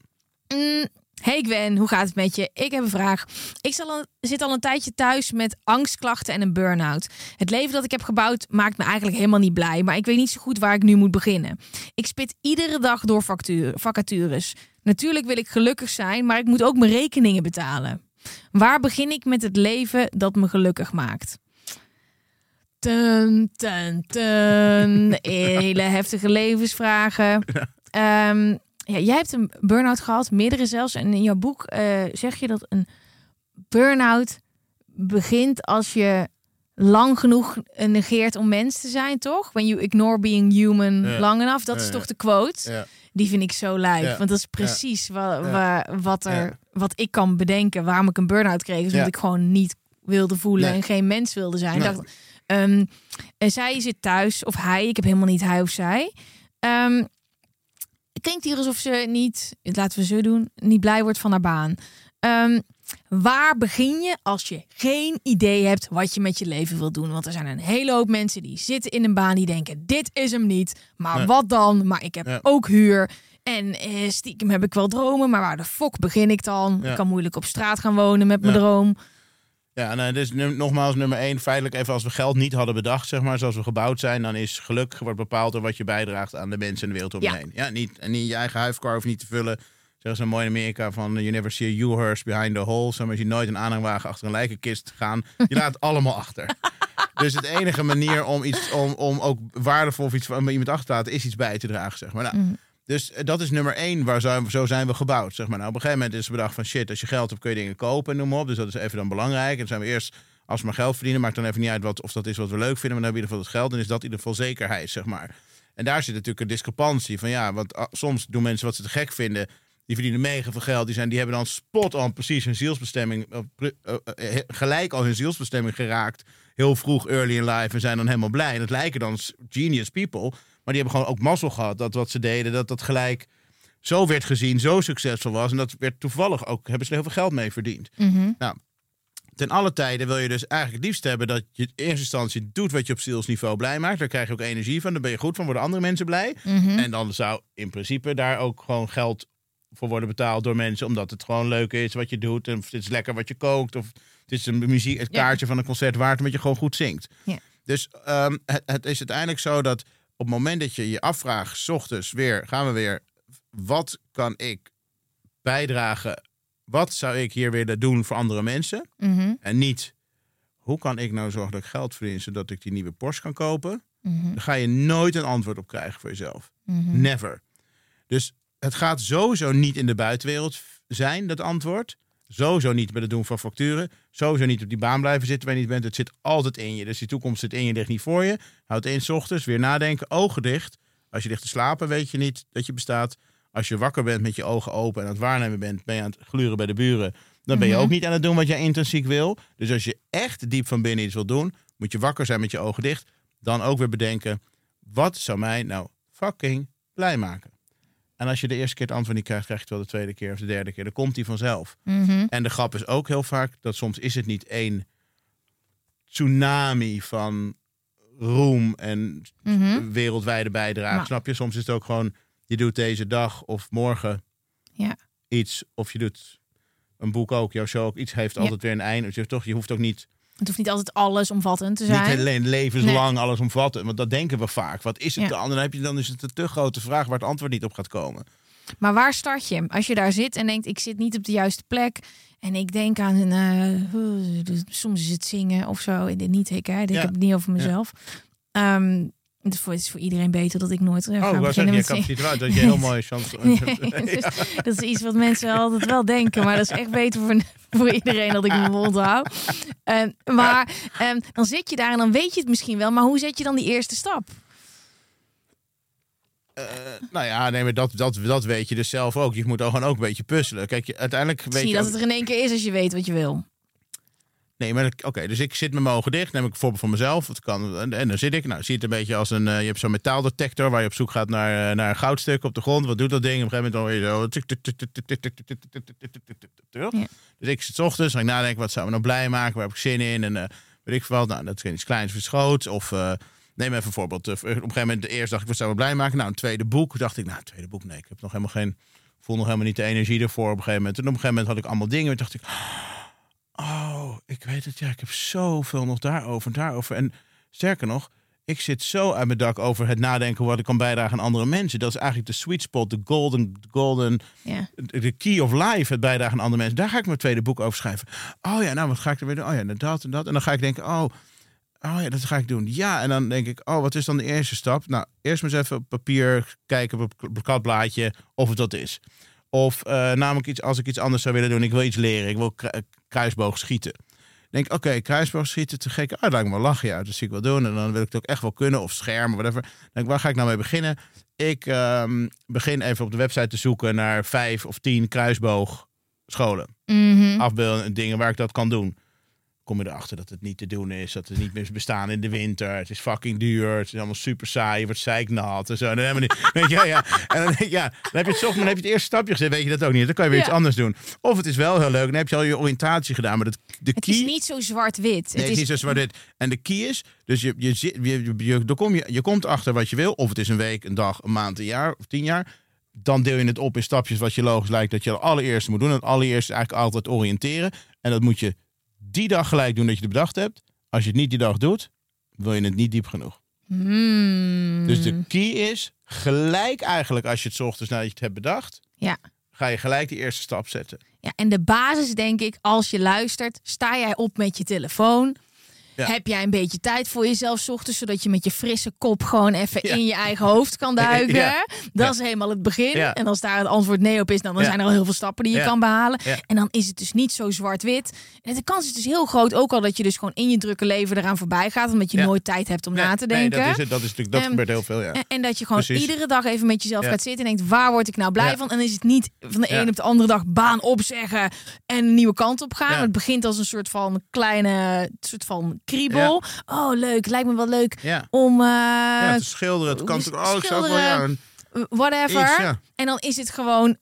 Mm, hey Gwen, hoe gaat het met je? Ik heb een vraag. Ik al- zit al een tijdje thuis met angstklachten en een burn-out. Het leven dat ik heb gebouwd maakt me eigenlijk helemaal niet blij, maar ik weet niet zo goed waar ik nu moet beginnen. Ik spit iedere dag door factuur, vacatures. Natuurlijk wil ik gelukkig zijn, maar ik moet ook mijn rekeningen betalen. Waar begin ik met het leven dat me gelukkig maakt? Ten, ten, ten. Hele heftige levensvragen. Ehm, ja, jij hebt een burn-out gehad, meerdere zelfs. En in jouw boek eh, zeg je dat een burn-out begint als je lang genoeg negeert om mens te zijn, toch? When you ignore being human Ja. long enough. Dat is toch de quote? Ja. Die vind ik zo lijf. Want dat is precies wa- wat, er, wat ik kan bedenken waarom ik een burn-out kreeg. Is Ja. omdat ik gewoon niet wilde voelen Nee. en geen mens wilde zijn. Nee. Dacht, ehm, en zij zit thuis, of hij, ik heb helemaal niet hij of zij. Ehm, het klinkt hier alsof ze niet, laten we zo doen, niet blij wordt van haar baan. Ehm, waar begin je als je geen idee hebt wat je met je leven wil doen? Want er zijn een hele hoop mensen die zitten in een baan die denken: dit is hem niet. Maar wat dan? Maar ik heb Ja. ook huur. En eh, stiekem heb ik wel dromen, maar waar de fok begin ik dan? Ja. Ik kan moeilijk op straat gaan wonen met mijn Ja. droom. Ja, en uh, dus nogmaals nummer één. Feitelijk even als we geld niet hadden bedacht, zeg maar, zoals we gebouwd zijn, dan is geluk wordt bepaald door wat je bijdraagt aan de mensen en de wereld om je Ja. heen. Ja, niet, en niet je eigen huifkar hoeft niet te vullen. Zeggen ze mooi in Amerika van you never see a U-hearse behind the hole. Maar, je nooit een aanhangwagen achter een lijkenkist gaan. Je laat het allemaal achter. Dus het enige manier om iets om, om ook waardevol of iets van iemand achter te laten, is iets bij te dragen, zeg maar. Nou, Mhm. Dus eh, dat is nummer één, waar zo, zo zijn we gebouwd. Zeg maar. nou, op een gegeven moment is bedacht van shit, als je geld hebt kun je dingen kopen en noem maar op. Dus dat is even dan belangrijk. En dan zijn we eerst, als we maar geld verdienen, maakt dan even niet uit wat, of dat is wat we leuk vinden, maar dan hebben we in ieder geval het geld. Dan is dat in ieder geval zekerheid, zeg maar. En daar zit natuurlijk een discrepantie van ja, want ah, soms doen mensen wat ze te gek vinden. Die verdienen mega veel geld. Die, zijn, die hebben dan spot on precies hun zielsbestemming, eh, eh, gelijk al hun zielsbestemming geraakt. Heel vroeg, early in life en zijn dan helemaal blij. En het lijken dan genius people. Maar die hebben gewoon ook mazzel gehad dat wat ze deden, dat dat gelijk zo werd gezien, zo succesvol was. En dat werd toevallig ook, hebben ze er heel veel geld mee verdiend. Mhm. Nou, ten alle tijden wil je dus eigenlijk het liefst hebben dat je in eerste instantie doet wat je op zielsniveau blij maakt. Daar krijg je ook energie van, daar ben je goed van, worden andere mensen blij. Mhm. En dan zou in principe daar ook gewoon geld voor worden betaald door mensen, omdat het gewoon leuk is wat je doet. En het is lekker wat je kookt, of het is een muziek, het Ja. kaartje van een concert waard, omdat je gewoon goed zingt. Ja. Dus ehm, het, het is uiteindelijk zo dat op het moment dat je je afvraagt, 's ochtends weer, gaan we weer, wat kan ik bijdragen? Wat zou ik hier willen doen voor andere mensen? Mhm. En niet, hoe kan ik nou zorgen dat ik geld verdien zodat ik die nieuwe Porsche kan kopen? Mhm. Daar ga je nooit een antwoord op krijgen voor jezelf. Mhm. Never. Dus het gaat sowieso niet in de buitenwereld zijn, dat antwoord. Sowieso niet bij het doen van facturen. Sowieso niet op die baan blijven zitten waar je niet bent. Het zit altijd in je. Dus die toekomst zit in je, ligt niet voor je. Houd in, 's ochtends, weer nadenken, ogen dicht. Als je ligt te slapen, weet je niet dat je bestaat. Als je wakker bent met je ogen open en aan het waarnemen bent, ben je aan het gluren bij de buren. Dan ben je Mhm. ook niet aan het doen wat jij intrinsiek wil. Dus als je echt diep van binnen iets wil doen, moet je wakker zijn met je ogen dicht. Dan ook weer bedenken, wat zou mij nou fucking blij maken? En als je de eerste keer het antwoord niet krijgt, krijg je het wel de tweede keer of de derde keer. Dan komt die vanzelf. Mhm. En de grap is ook heel vaak dat soms is het niet één tsunami van roem en Mhm. wereldwijde bijdrage. Maar- Snap je? Soms is het ook gewoon, je doet deze dag of morgen Ja. iets. Of je doet een boek ook, jouw show ook. Iets heeft Ja. altijd weer een einde. Dus je, toch, je hoeft ook niet, Het hoeft niet altijd allesomvattend te zijn. niet alleen levenslang alles omvatten. Want dat denken we vaak. Wat is het Ja. dan? Dan, heb je, dan is het een te grote vraag waar het antwoord niet op gaat komen. Maar waar start je? Als je daar zit en denkt, ik zit niet op de juiste plek. En ik denk aan een... eh, soms is het zingen of zo. Niet ik, hè. Ik Ja. heb het niet over mezelf. Ehm, is voor, het is voor iedereen beter dat ik nooit ga Oh, wou beginnen met eruit. Dat je heel mooie chance Nee, dus dat is iets wat mensen altijd wel denken. Maar dat is echt beter voor, voor iedereen dat ik mijn mond hou. Maar ehm, dan zit je daar en dan weet je het misschien wel. Maar hoe zet je dan die eerste stap? Nou ja, nee, maar dat, dat, dat weet je dus zelf ook. Je moet dan gewoon ook een beetje puzzelen. Kijk, je, uiteindelijk weet Zie je je... dat het er in één keer is als je weet wat je wil. Nee, maar oké, dus ik zit met mijn ogen dicht, neem ik voorbeeld van mezelf. Het kan, en, dan zit ik, nou, zie het een beetje als een, je hebt zo'n metaaldetector waar je op zoek gaat naar, naar een goudstuk op de grond. Wat doet dat ding? Op een gegeven moment alweer zo. Dus ik zit ochtends, ga ik nadenken, wat zou me nou blij maken? Waar heb ik zin in? En weet ik veel, nou, dat is iets kleins verschoot. Of neem even een voorbeeld. op een gegeven moment, eerst dacht ik, wat zou me blij maken? Nou, een tweede boek. Dacht ik, nou, een tweede boek, nee, ik heb nog helemaal geen, voel nog helemaal niet de energie ervoor op een gegeven moment. En op een gegeven moment had ik allemaal dingen, dacht ik ik weet het. Ja, ik heb zoveel nog daarover en daarover. En sterker nog, ik zit zo uit mijn dak over het nadenken wat ik kan bijdragen aan andere mensen. Dat is eigenlijk de sweet spot, de golden, de golden, Ja. de key of life, het bijdragen aan andere mensen. Daar ga ik mijn tweede boek over schrijven. Oh ja, nou wat ga ik er weer doen? Oh ja, dat en dat. En dan ga ik denken, oh, oh ja, dat ga ik doen. Ja, en dan denk ik, oh, wat is dan de eerste stap? Nou, eerst maar eens even op papier kijken op een kladblaadje of het dat is. Of eh, namelijk iets, als ik iets anders zou willen doen, ik wil iets leren, ik wil kruisboog schieten. denk oké, kruisboog schieten, te gek. Ah, lijkt me lachen uit, dat zie ik wel doen. En dan wil ik het ook echt wel kunnen, of schermen, whatever. Denk waar ga ik nou mee beginnen? Ik ehm, begin even op de website te zoeken naar vijf of tien kruisboogscholen. Mhm. Afbeelden en dingen waar ik dat kan doen. Kom je erachter dat het niet te doen is, dat het niet meer bestaan in de winter. Het is fucking duur, het is allemaal super saai, je wordt zeiknat en zo. En dan, niet, weet je, ja. En dan, ja, dan heb je het zocht, dan heb je het eerste stapje gezet, weet je dat ook niet. Dan kan je weer Ja. iets anders doen. Of het is wel heel leuk, dan heb je al je oriëntatie gedaan. Maar dat, de Het key... is niet zo zwart-wit. Nee, het is niet zo zwaar dit. En de key is, dus je, je, zit- je, je, dan kom je, je komt achter wat je wil. Of het is een week, een dag, een maand, een jaar of tien jaar. Dan deel je het op in stapjes wat je logisch lijkt dat je het allereerste moet doen. En het allereerste eigenlijk altijd oriënteren. En dat moet je die dag gelijk doen dat je het bedacht hebt. Als je het niet die dag doet, wil je het niet diep genoeg. Hmm. Dus de key is gelijk eigenlijk als je het ochtends nadat je het hebt bedacht, Ja. ga je gelijk die eerste stap zetten. Ja, en de basis denk ik, als je luistert, sta jij op met je telefoon. Ja. Heb jij een beetje tijd voor jezelf 's ochtends, zodat je met je frisse kop gewoon even Ja. in je eigen hoofd kan duiken? Ja. Dat is helemaal het begin. En als daar het antwoord nee op is, dan, zijn er al heel veel stappen die je kan behalen. En dan is het dus niet zo zwart-wit. En de kans is dus heel groot, ook al dat je dus gewoon in je drukke leven eraan voorbij gaat, omdat je nooit tijd hebt om Nee, na te nee, denken. dat is het. Dat, is natuurlijk, dat Ehm, gebeurt heel veel, ja. En, en dat je gewoon Precies. iedere dag even met jezelf gaat zitten en denkt, waar word ik nou blij van? En is het niet van de ene op de andere dag baan opzeggen en een nieuwe kant op gaan. Het begint als een soort van kleine soort van kriebel. Oh, leuk, lijkt me wel leuk ja. om uh, Ja, te schilderen. Het kan natuurlijk. Ook wel ja, schilderen. een- whatever. iets. En dan is het gewoon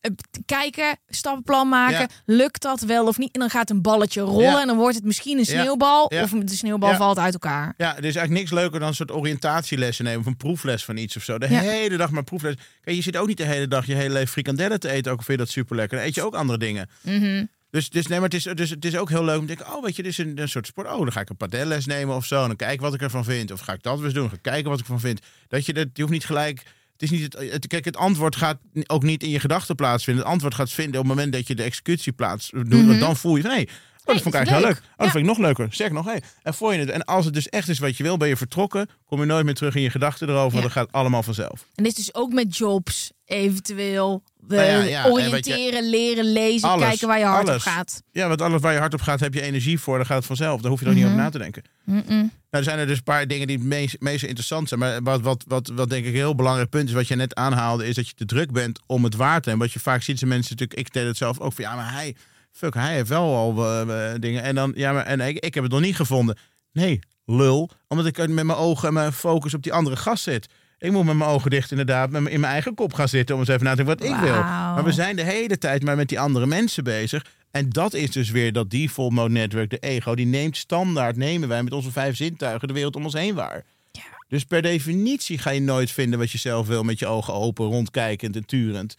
eh, kijken, stappenplan maken. Ja. Lukt dat wel of niet? En dan gaat een balletje rollen Ja. en dan wordt het misschien een sneeuwbal. Ja. Of de sneeuwbal valt uit elkaar. Ja, er is eigenlijk niks leuker dan een soort oriëntatielessen nemen. Of een proefles van iets of zo. De hele dag maar proefles. Kijk, je zit ook niet de hele dag je hele leven frikandellen te eten. Ook al vind je dat super lekker. Dan eet je ook andere dingen. Mhm. Dus, dus, nee, maar het, is, dus het is ook heel leuk om te denken... oh, weet je, dit is een, een soort sport. Oh, dan ga ik een padelles nemen of zo. En dan kijk wat ik ervan vind. Of ga ik dat weer eens doen. Ga ik kijken wat ik ervan vind. Dat je, dat, je hoeft niet gelijk... Het is niet het, het- kijk, het antwoord gaat ook niet in je gedachten plaatsvinden. Het antwoord gaat vinden op het moment dat je de executie plaats doet. Mhm. Want dan voel je van, hé, oh, dat Hey, vond ik eigenlijk heel leuk. Oh, dat Ja. vind ik nog leuker. Zeg nog, hé. En voor je het, en als het dus echt is wat je wil, ben je vertrokken. Kom je nooit meer terug in je gedachten erover. Ja. dat gaat allemaal vanzelf. En dit is dus ook met jobs, eventueel. We Nou ja, oriënteren, leren, lezen, Alles, kijken waar je hart alles. op gaat. Ja, want alles waar je hard op gaat, heb je energie voor. Dan gaat het vanzelf. Daar hoef je dan niet Mhm. over na te denken. Nou, er zijn er dus een paar dingen die het meest, meest interessant zijn. Maar wat, wat, wat, wat denk ik een heel belangrijk punt is, wat je net aanhaalde, is dat je te druk bent om het waar te nemen. Wat je vaak ziet, zijn mensen natuurlijk, ik deed het zelf ook van ja, maar hij, fuck, hij heeft wel al eh, eh, dingen. En dan, ja, maar en ik, ik heb het nog niet gevonden. Nee, lul, omdat ik met mijn ogen en mijn focus op die andere gast zit. Ik moet met mijn ogen dicht inderdaad in mijn eigen kop gaan zitten om eens even na te denken wat ik wil. Maar we zijn de hele tijd maar met die andere mensen bezig. En dat is dus weer dat default mode network, de ego, die neemt standaard, nemen wij met onze vijf zintuigen de wereld om ons heen waar. Ja. Dus per definitie ga je nooit vinden wat je zelf wil met je ogen open, rondkijkend en turend.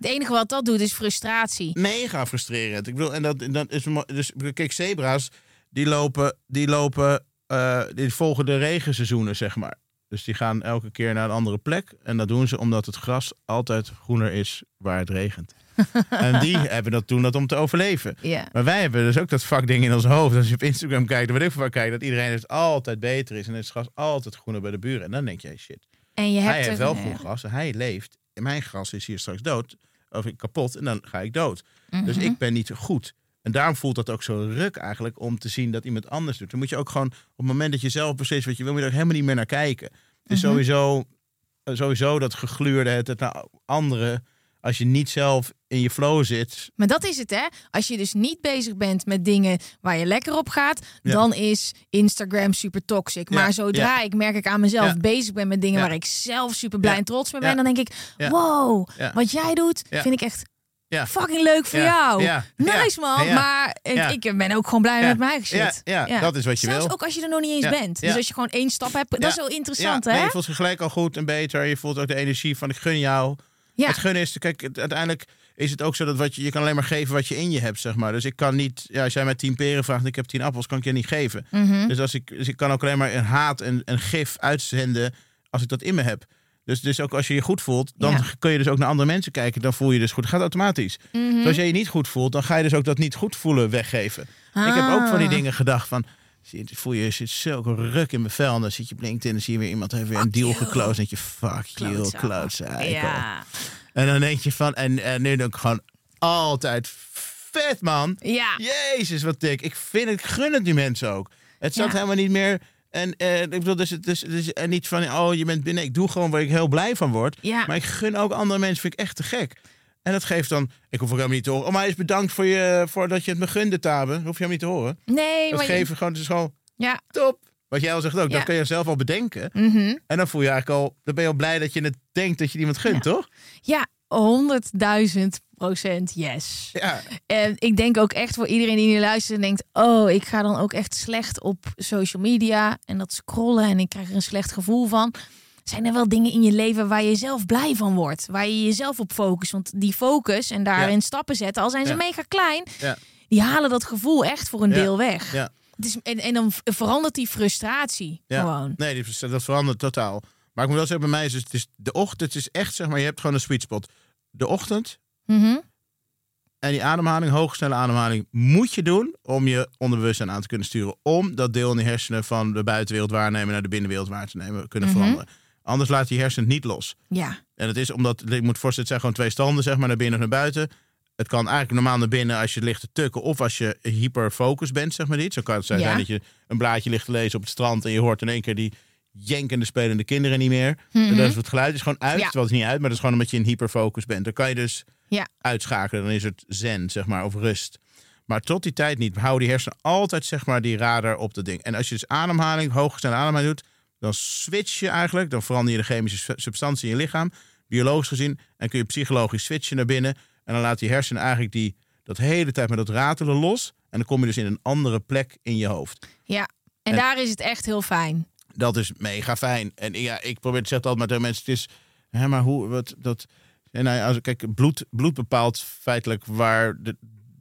Het enige wat dat doet is frustratie. Mega frustrerend. Ik bedoel, en dat, dat is dus kijk, zebra's die lopen, die lopen, eh, die volgen de regenseizoenen, zeg maar. Dus die gaan elke keer naar een andere plek. En dat doen ze omdat het gras altijd groener is waar het regent. en die hebben dat doen dat om te overleven. Maar wij hebben dus ook dat vakding in ons hoofd. Als je op Instagram kijkt, wat ik voor kijkt, dat iedereen het altijd beter is en het gras altijd groener bij de buren. En dan denk jij, shit, En je hebt hij heeft er- wel groen gras, hij leeft. En mijn gras is hier straks dood, of kapot, en dan ga ik dood. Dus Mhm. ik ben niet zo goed. En daarom voelt dat ook zo ruk eigenlijk om te zien dat iemand anders doet. Dan moet je ook gewoon, op het moment dat je zelf beslist wat je wil, moet je er helemaal niet meer naar kijken. Het is Mhm. sowieso, eh, sowieso dat gegluurde, het, het naar anderen. Als je niet zelf in je flow zit, Maar dat is het, hè? Als je dus niet bezig bent met dingen waar je lekker op gaat, Ja. dan is Instagram super toxic. Ja, Maar zodra ik merk ik aan mezelf bezig ben met dingen waar ik zelf super blij en trots mee ben, dan denk ik: wow, wat jij doet, vind ik echt Ja. fucking leuk voor jou. Ja. Nice man. Ja. Maar ik, ik ben ook gewoon blij met mijn shit. ja, dat is wat je Zelfs wil. ook als je er nog niet eens bent. Dus als je gewoon één stap hebt, dat is wel interessant, hè? nee, je voelt je gelijk al goed en beter. Je voelt ook de energie van ik gun jou. Ja. Het gunnen is, kijk, uiteindelijk is het ook zo dat wat je, je kan alleen maar geven wat je in je hebt, zeg maar. Dus ik kan niet, ja, als jij mij tien peren vraagt en ik heb tien appels, kan ik je niet geven. Mhm. Dus, als ik, dus ik kan ook alleen maar een haat en een gif uitzenden als ik dat in me heb. Dus, dus ook als je je goed voelt, dan Ja. kun je dus ook naar andere mensen kijken. Dan voel je dus goed. Dat gaat automatisch. Mhm. Dus als jij je niet goed voelt, dan ga je dus ook dat niet goed voelen weggeven. Ik heb ook van die Ah. dingen gedacht van... je, Voel je, zit zulke ruk in mijn vel. En dan zit je op LinkedIn en dan zie je weer iemand heeft weer een Fuck deal geclosed. En denk je, fuck you, Klootzak. Ja. En dan denk je van, en, en nu denk ik gewoon altijd vet man. Ja. Jezus, wat dik. Ik vind het, ik gun het die mensen ook. Het zat Ja. helemaal niet meer... En eh, ik bedoel, dus het is en niet van, oh, je bent binnen. Ik doe gewoon waar ik heel blij van word. Ja. Maar ik gun ook andere mensen, vind ik echt te gek. En dat geeft dan, ik hoef ook helemaal niet te horen. Oh, maar hij is bedankt voor, je, voor dat je het me gunde, Tabe. Hoef je helemaal niet te horen. Nee, Dat maar je- geven gewoon, is gewoon Ja. top. Wat jij al zegt ook, Ja. dat kun je zelf al bedenken. Mhm. En dan voel je eigenlijk al, dan ben je al blij dat je het denkt dat je iemand gunt, toch? Ja, 100.000 procent yes. Ja, En ik denk ook echt voor iedereen die nu luistert en denkt... oh, ik ga dan ook echt slecht op social media en dat scrollen... en ik krijg er een slecht gevoel van. Zijn er wel dingen in je leven waar je zelf blij van wordt? Waar je jezelf op focust? Want die focus en daarin Ja. stappen zetten... al zijn ze Ja. mega klein, ja, die halen dat gevoel echt voor een deel weg. ja. Het is, en, en dan verandert die frustratie Ja. gewoon. Nee, die- dat verandert totaal. Maar ik moet wel zeggen, bij mij is het, het is de ochtend, het is echt, zeg maar, je hebt gewoon een sweet spot. De ochtend Mhm. en die ademhaling, hoogsnelle ademhaling, moet je doen om je onderbewustzijn aan te kunnen sturen. Om dat deel in de hersenen van de buitenwereld waarnemen naar de binnenwereld waar te nemen, kunnen Mhm. veranderen. Anders laat je hersenen het niet los. Ja, En het is omdat, ik moet voorstellen, het zijn gewoon twee standen, zeg maar, naar binnen of naar buiten. Het kan eigenlijk normaal naar binnen als je ligt te tukken of als je hyperfocus bent, zeg maar dit. Zo kan het zijn Ja. dat je een blaadje ligt te lezen op het strand en je hoort in één keer die jenkende spelende kinderen niet meer. Mhm. Dat is het geluid is gewoon uit, Ja. terwijl het niet uit, maar dat is gewoon omdat je in hyperfocus bent. Dan kan je dus Ja. uitschakelen, dan is het zen, zeg maar, of rust. Maar tot die tijd niet. Hou die hersenen altijd, zeg maar, die radar op dat ding. En als je dus ademhaling, hooggesnelde ademhaling doet, dan switch je eigenlijk, dan verander je de chemische su- substantie in je lichaam, biologisch gezien, en kun je psychologisch switchen naar binnen. En dan laat die hersenen eigenlijk die, dat hele tijd met dat ratelen los. En dan kom je dus in een andere plek in je hoofd. ja. En, En- daar is het echt heel fijn. Dat is mega fijn. En ja, ik probeer het zeggen altijd maar tegen mensen, het is, hè, maar hoe, wat, dat, en nou ja, als, kijk, bloed, bloed bepaalt feitelijk waar de,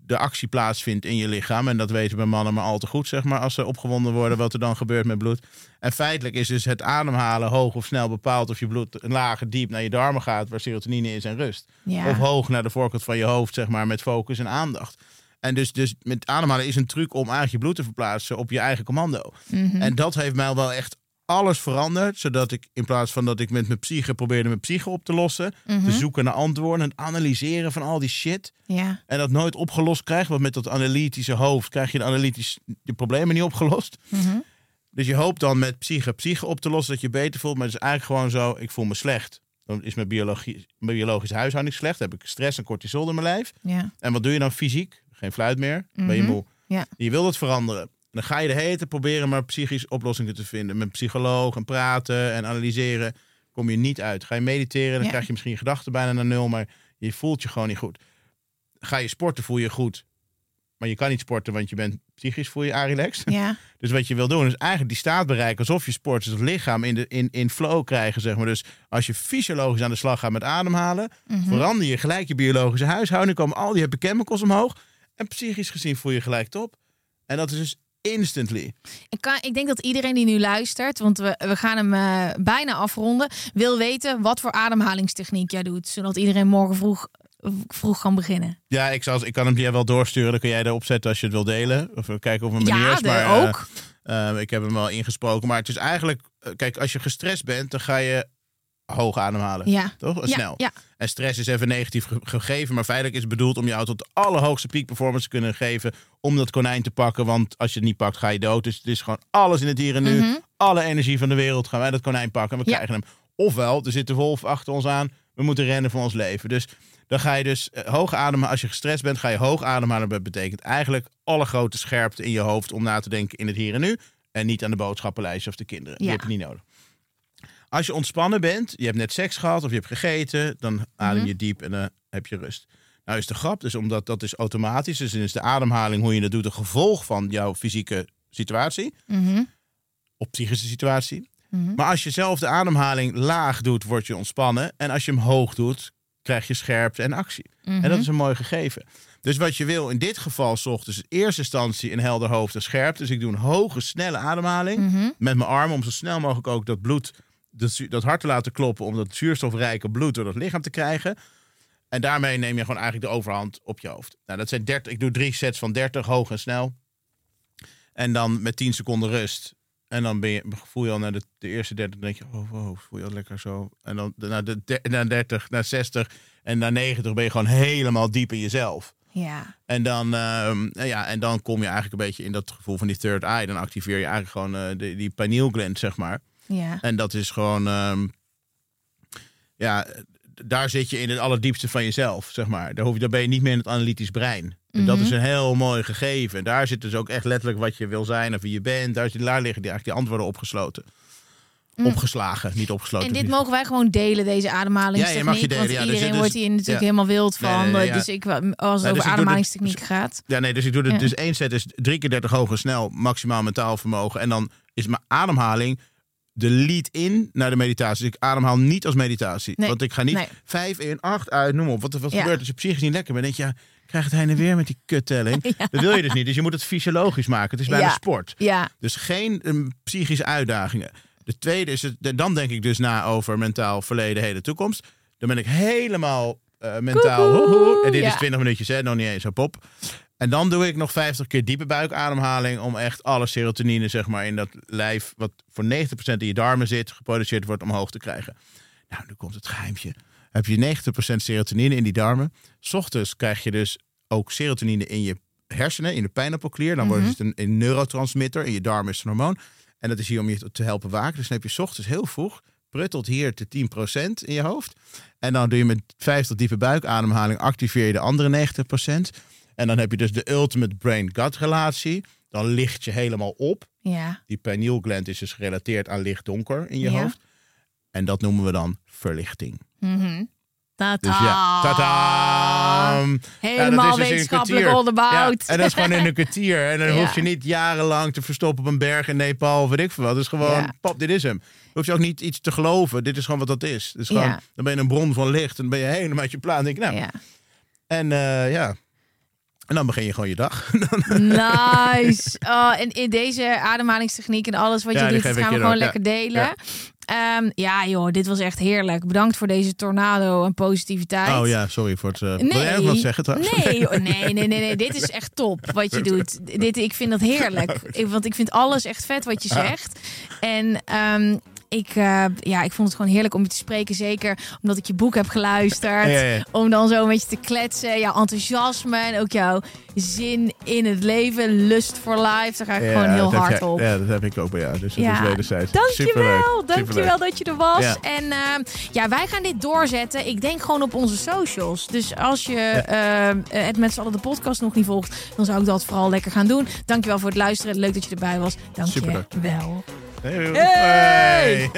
de actie plaatsvindt in je lichaam. En dat weten bij mannen maar al te goed, zeg maar, als ze opgewonden worden, wat er dan gebeurt met bloed. En feitelijk is dus het ademhalen hoog of snel bepaald of je bloed een lager diep naar je darmen gaat, waar serotonine is en rust. Ja. Of hoog naar de voorkant van je hoofd, zeg maar, met focus en aandacht. En dus, dus met ademhalen is een truc om eigenlijk je bloed te verplaatsen op je eigen commando. Mhm. En dat heeft mij wel echt alles veranderd. Zodat ik in plaats van dat ik met mijn psyche probeerde mijn psyche op te lossen. Mhm. Te zoeken naar antwoorden. Het analyseren van al die shit. Ja. En dat nooit opgelost krijgen. Want met dat analytische hoofd krijg je de, analytisch, de problemen niet opgelost. Mhm. Dus je hoopt dan met psyche psyche op te lossen dat je beter voelt. Maar het is eigenlijk gewoon zo, ik voel me slecht. Dan is mijn, biologie, mijn biologische huishouding slecht. Dan heb ik stress en cortisol in mijn lijf. Ja. En wat doe je dan fysiek? Geen fluit meer. Ben je Mhm. moe. Ja. Je wil het veranderen. Dan ga je de hele tijd proberen maar psychisch oplossingen te vinden. Met psycholoog en praten en analyseren. Kom je niet uit. Ga je mediteren, dan Ja. krijg je misschien je gedachten bijna naar nul. Maar je voelt je gewoon niet goed. Ga je sporten, voel je je goed. Maar je kan niet sporten, want je bent psychisch voel je relaxed. Ja. Dus wat je wil doen is eigenlijk die staat bereiken alsof je sport, dus het lichaam in, de, in, in flow krijgen, zeg maar. Dus als je fysiologisch aan de slag gaat met ademhalen, Mhm. verander je gelijk je biologische huishouding, komen al die happy chemicals omhoog. En psychisch gezien voel je gelijk top. En dat is dus instantly. Ik, kan, ik denk dat iedereen die nu luistert, want we, we gaan hem eh, bijna afronden, wil weten wat voor ademhalingstechniek jij doet. Zodat iedereen morgen vroeg vroeg kan beginnen? Ja, ik, zal, ik kan hem hier wel doorsturen. Dan kun jij erop zetten als je het wil delen. Of we kijken of een manier Ja, is. Maar, eh, ook. eh, ik heb hem al ingesproken. Maar het is eigenlijk... eh, kijk, als je gestrest bent, dan ga je hoog ademhalen. Ja. Toch? Snel. ja. En stress is even negatief ge- gegeven. Maar feitelijk is het bedoeld om jou tot de allerhoogste peak performance te kunnen geven. Om dat konijn te pakken. Want als je het niet pakt, ga je dood. Dus het is gewoon alles in het hier en nu. Mhm. Alle energie van de wereld gaan wij dat konijn pakken. En we Ja. krijgen hem. Ofwel, er zit de wolf achter ons aan. We moeten rennen voor ons leven. Dus dan ga je dus eh, hoog ademen. Als je gestrest bent, ga je hoog ademhalen. Dat betekent eigenlijk alle grote scherpte in je hoofd om na te denken in het hier en nu. En niet aan de boodschappenlijstje of de kinderen. Die heb je niet nodig. Als je ontspannen bent, je hebt net seks gehad of je hebt gegeten, dan adem Mhm. je diep en dan heb je rust. Nou is de grap dus omdat dat is automatisch. Dus is de ademhaling, hoe je dat doet, een gevolg van jouw fysieke situatie. Mhm. Of psychische situatie. Mhm. Maar als je zelf de ademhaling laag doet, word je ontspannen. En als je hem hoog doet, krijg je scherpte en actie. Mhm. En dat is een mooi gegeven. Dus wat je wil in dit geval, s ochtends, in eerste instantie een helder hoofd en scherpte. Dus ik doe een hoge, snelle ademhaling Mhm. met mijn arm om zo snel mogelijk ook dat bloed, dat, zu- dat hart te laten kloppen. Om dat zuurstofrijke bloed door dat lichaam te krijgen. En daarmee neem je gewoon eigenlijk de overhand op je hoofd. Nou, dat zijn 30, ik doe drie sets van 30, hoog en snel. En dan met 10 seconden rust. En dan ben je, voel je al naar de, de eerste 30, dan denk je, oh, wow, voel je al lekker zo. En dan naar, de, de- naar 30, naar 60 en naar 90 ben je gewoon helemaal diep in jezelf. Ja. En dan, ehm, ja, en dan kom je eigenlijk een beetje in dat gevoel van die third eye. Dan activeer je eigenlijk gewoon eh, die, die pineal gland, zeg maar. Ja. En dat is gewoon, ehm, ja, daar zit je in het allerdiepste van jezelf, zeg maar. Daar, hoef je, daar ben je niet meer in het analytisch brein. En dat Mhm. is een heel mooi gegeven. En daar zit dus ook echt letterlijk wat je wil zijn of wie je bent. Daar, zit, daar liggen die, eigenlijk die antwoorden opgesloten. Opgeslagen, niet opgesloten. Mm. En dit niet- mogen wij gewoon delen, deze ademhalingstechniek. Ja, je mag je delen, Want ja, dus iedereen het is- wordt hier natuurlijk ja. helemaal wild van. Nee, nee, nee, ja. Dus ik, als het dus over ademhalingstechniek gaat. Ja, nee, dus ik doe het. Dus één set is drie keer 30 hoog en snel, maximaal mentaal vermogen. En dan is mijn ademhaling de lead-in naar de meditatie. Dus ik ademhaal niet als meditatie. Nee, Want ik ga niet nee. 5 in, 8 uit, noem op. Wat, wat Ja. gebeurt als je psychisch niet lekker bent? denk je, ja, krijg het heen en weer met die kuttelling. Dat wil je dus niet. Dus je moet het fysiologisch maken. Het is bijna Ja. sport. Ja, Dus geen ehm, psychische uitdagingen. De tweede is, het, dan denk ik dus na over mentaal verleden, heden, toekomst. Dan ben ik helemaal eh, mentaal. Koekoe. Hoehoe. En dit is Ja. 20 minuutjes, hè? nog niet eens op op. En dan doe ik nog 50 keer diepe buikademhaling om echt alle serotonine zeg maar, in dat lijf, wat voor 90% in je darmen zit, geproduceerd wordt, omhoog te krijgen. Nou, nu komt het geheimtje. Heb je 90% serotonine in die darmen. 's ochtends krijg je dus ook serotonine in je hersenen, in de pijnappelklier. Dan wordt het een, een neurotransmitter. In je darmen is een hormoon. En dat is hier om je te helpen waken. Dus dan heb je 's ochtends heel vroeg, pruttelt hier te 10% in je hoofd. En dan doe je met 50 diepe buikademhaling, activeer je de andere 90%. En dan heb je dus de ultimate brain-gut relatie. Dan licht je helemaal op. ja. Die pineal gland is dus gerelateerd aan licht-donker in je Ja. hoofd. En dat noemen we dan verlichting. Tata. Dus ja! Helemaal Ja, dat is dus wetenschappelijk onderbouwd. Ja, en dat is gewoon in een kwartier. En dan hoef je niet jarenlang te verstoppen op een berg in Nepal of weet ik veel wat. Het is gewoon, pap, dit is hem. Je hoeft je ook niet iets te geloven. Dit is gewoon wat dat is. Dus gewoon. Dan ben je een bron van licht. En dan ben je helemaal uit je plaat. En denk ik, nou, Ja. En eh, ja. En dan begin je gewoon je dag. Nice. Oh, en in deze ademhalingstechniek en alles wat Ja, je doet, gaan we gewoon ook, lekker ja. delen. Ja. Ja. ja, joh, dit was echt heerlijk. Bedankt voor deze tornado en positiviteit. oh ja, sorry voor het... Uh, Nee. Wil jij wat zeggen trouwens? Nee, joh, nee, nee, nee, nee. Dit is echt top wat je doet. Dit, ik vind dat heerlijk. Ik, want ik vind alles echt vet wat je zegt. En ehm, ik, eh, ja, ik vond het gewoon heerlijk om je te spreken. Zeker omdat ik je boek heb geluisterd. Ja, ja. Om dan zo een beetje te kletsen. Jouw enthousiasme en ook jouw zin in het leven. Lust for life. Daar ga ik gewoon heel hard op. Ja, dat heb ik ook bij jou. Dus dat is wederzijds. Dankjewel, dankjewel dat je er was. En ehm, ja, wij gaan dit doorzetten. Ik denk gewoon op onze socials. Dus als je ehm, het met z'n allen de podcast nog niet volgt, dan zou ik dat vooral lekker gaan doen. Dankjewel voor het luisteren. Leuk dat je erbij was. Dankjewel. Hey. Hey! Hey.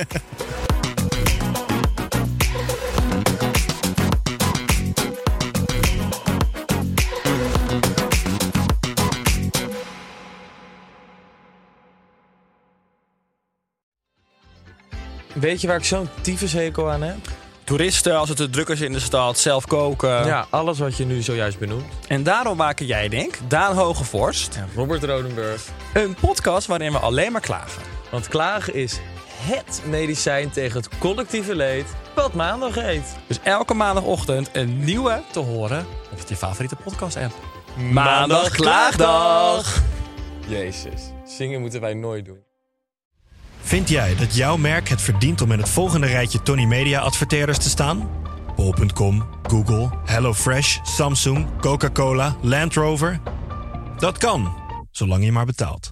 Weet je waar ik zo'n tyfushekel aan heb? Toeristen, als het te druk is in de stad, zelf koken. Ja, alles wat je nu zojuist benoemt. En daarom maken jij, denk Daan Hogevorst, En Robert Rodenburg. een podcast waarin we alleen maar klagen. Want klagen is HET medicijn tegen het collectieve leed wat maandag heet. Dus elke maandagochtend een nieuwe te horen op je favoriete podcast-app. Maandag Klaagdag! Jezus, zingen moeten wij nooit doen. Vind jij dat jouw merk het verdient om in het volgende rijtje Tony Media adverteerders te staan? Bol.com, Google, HelloFresh, Samsung, Coca-Cola, Land Rover? Dat kan, zolang je maar betaalt.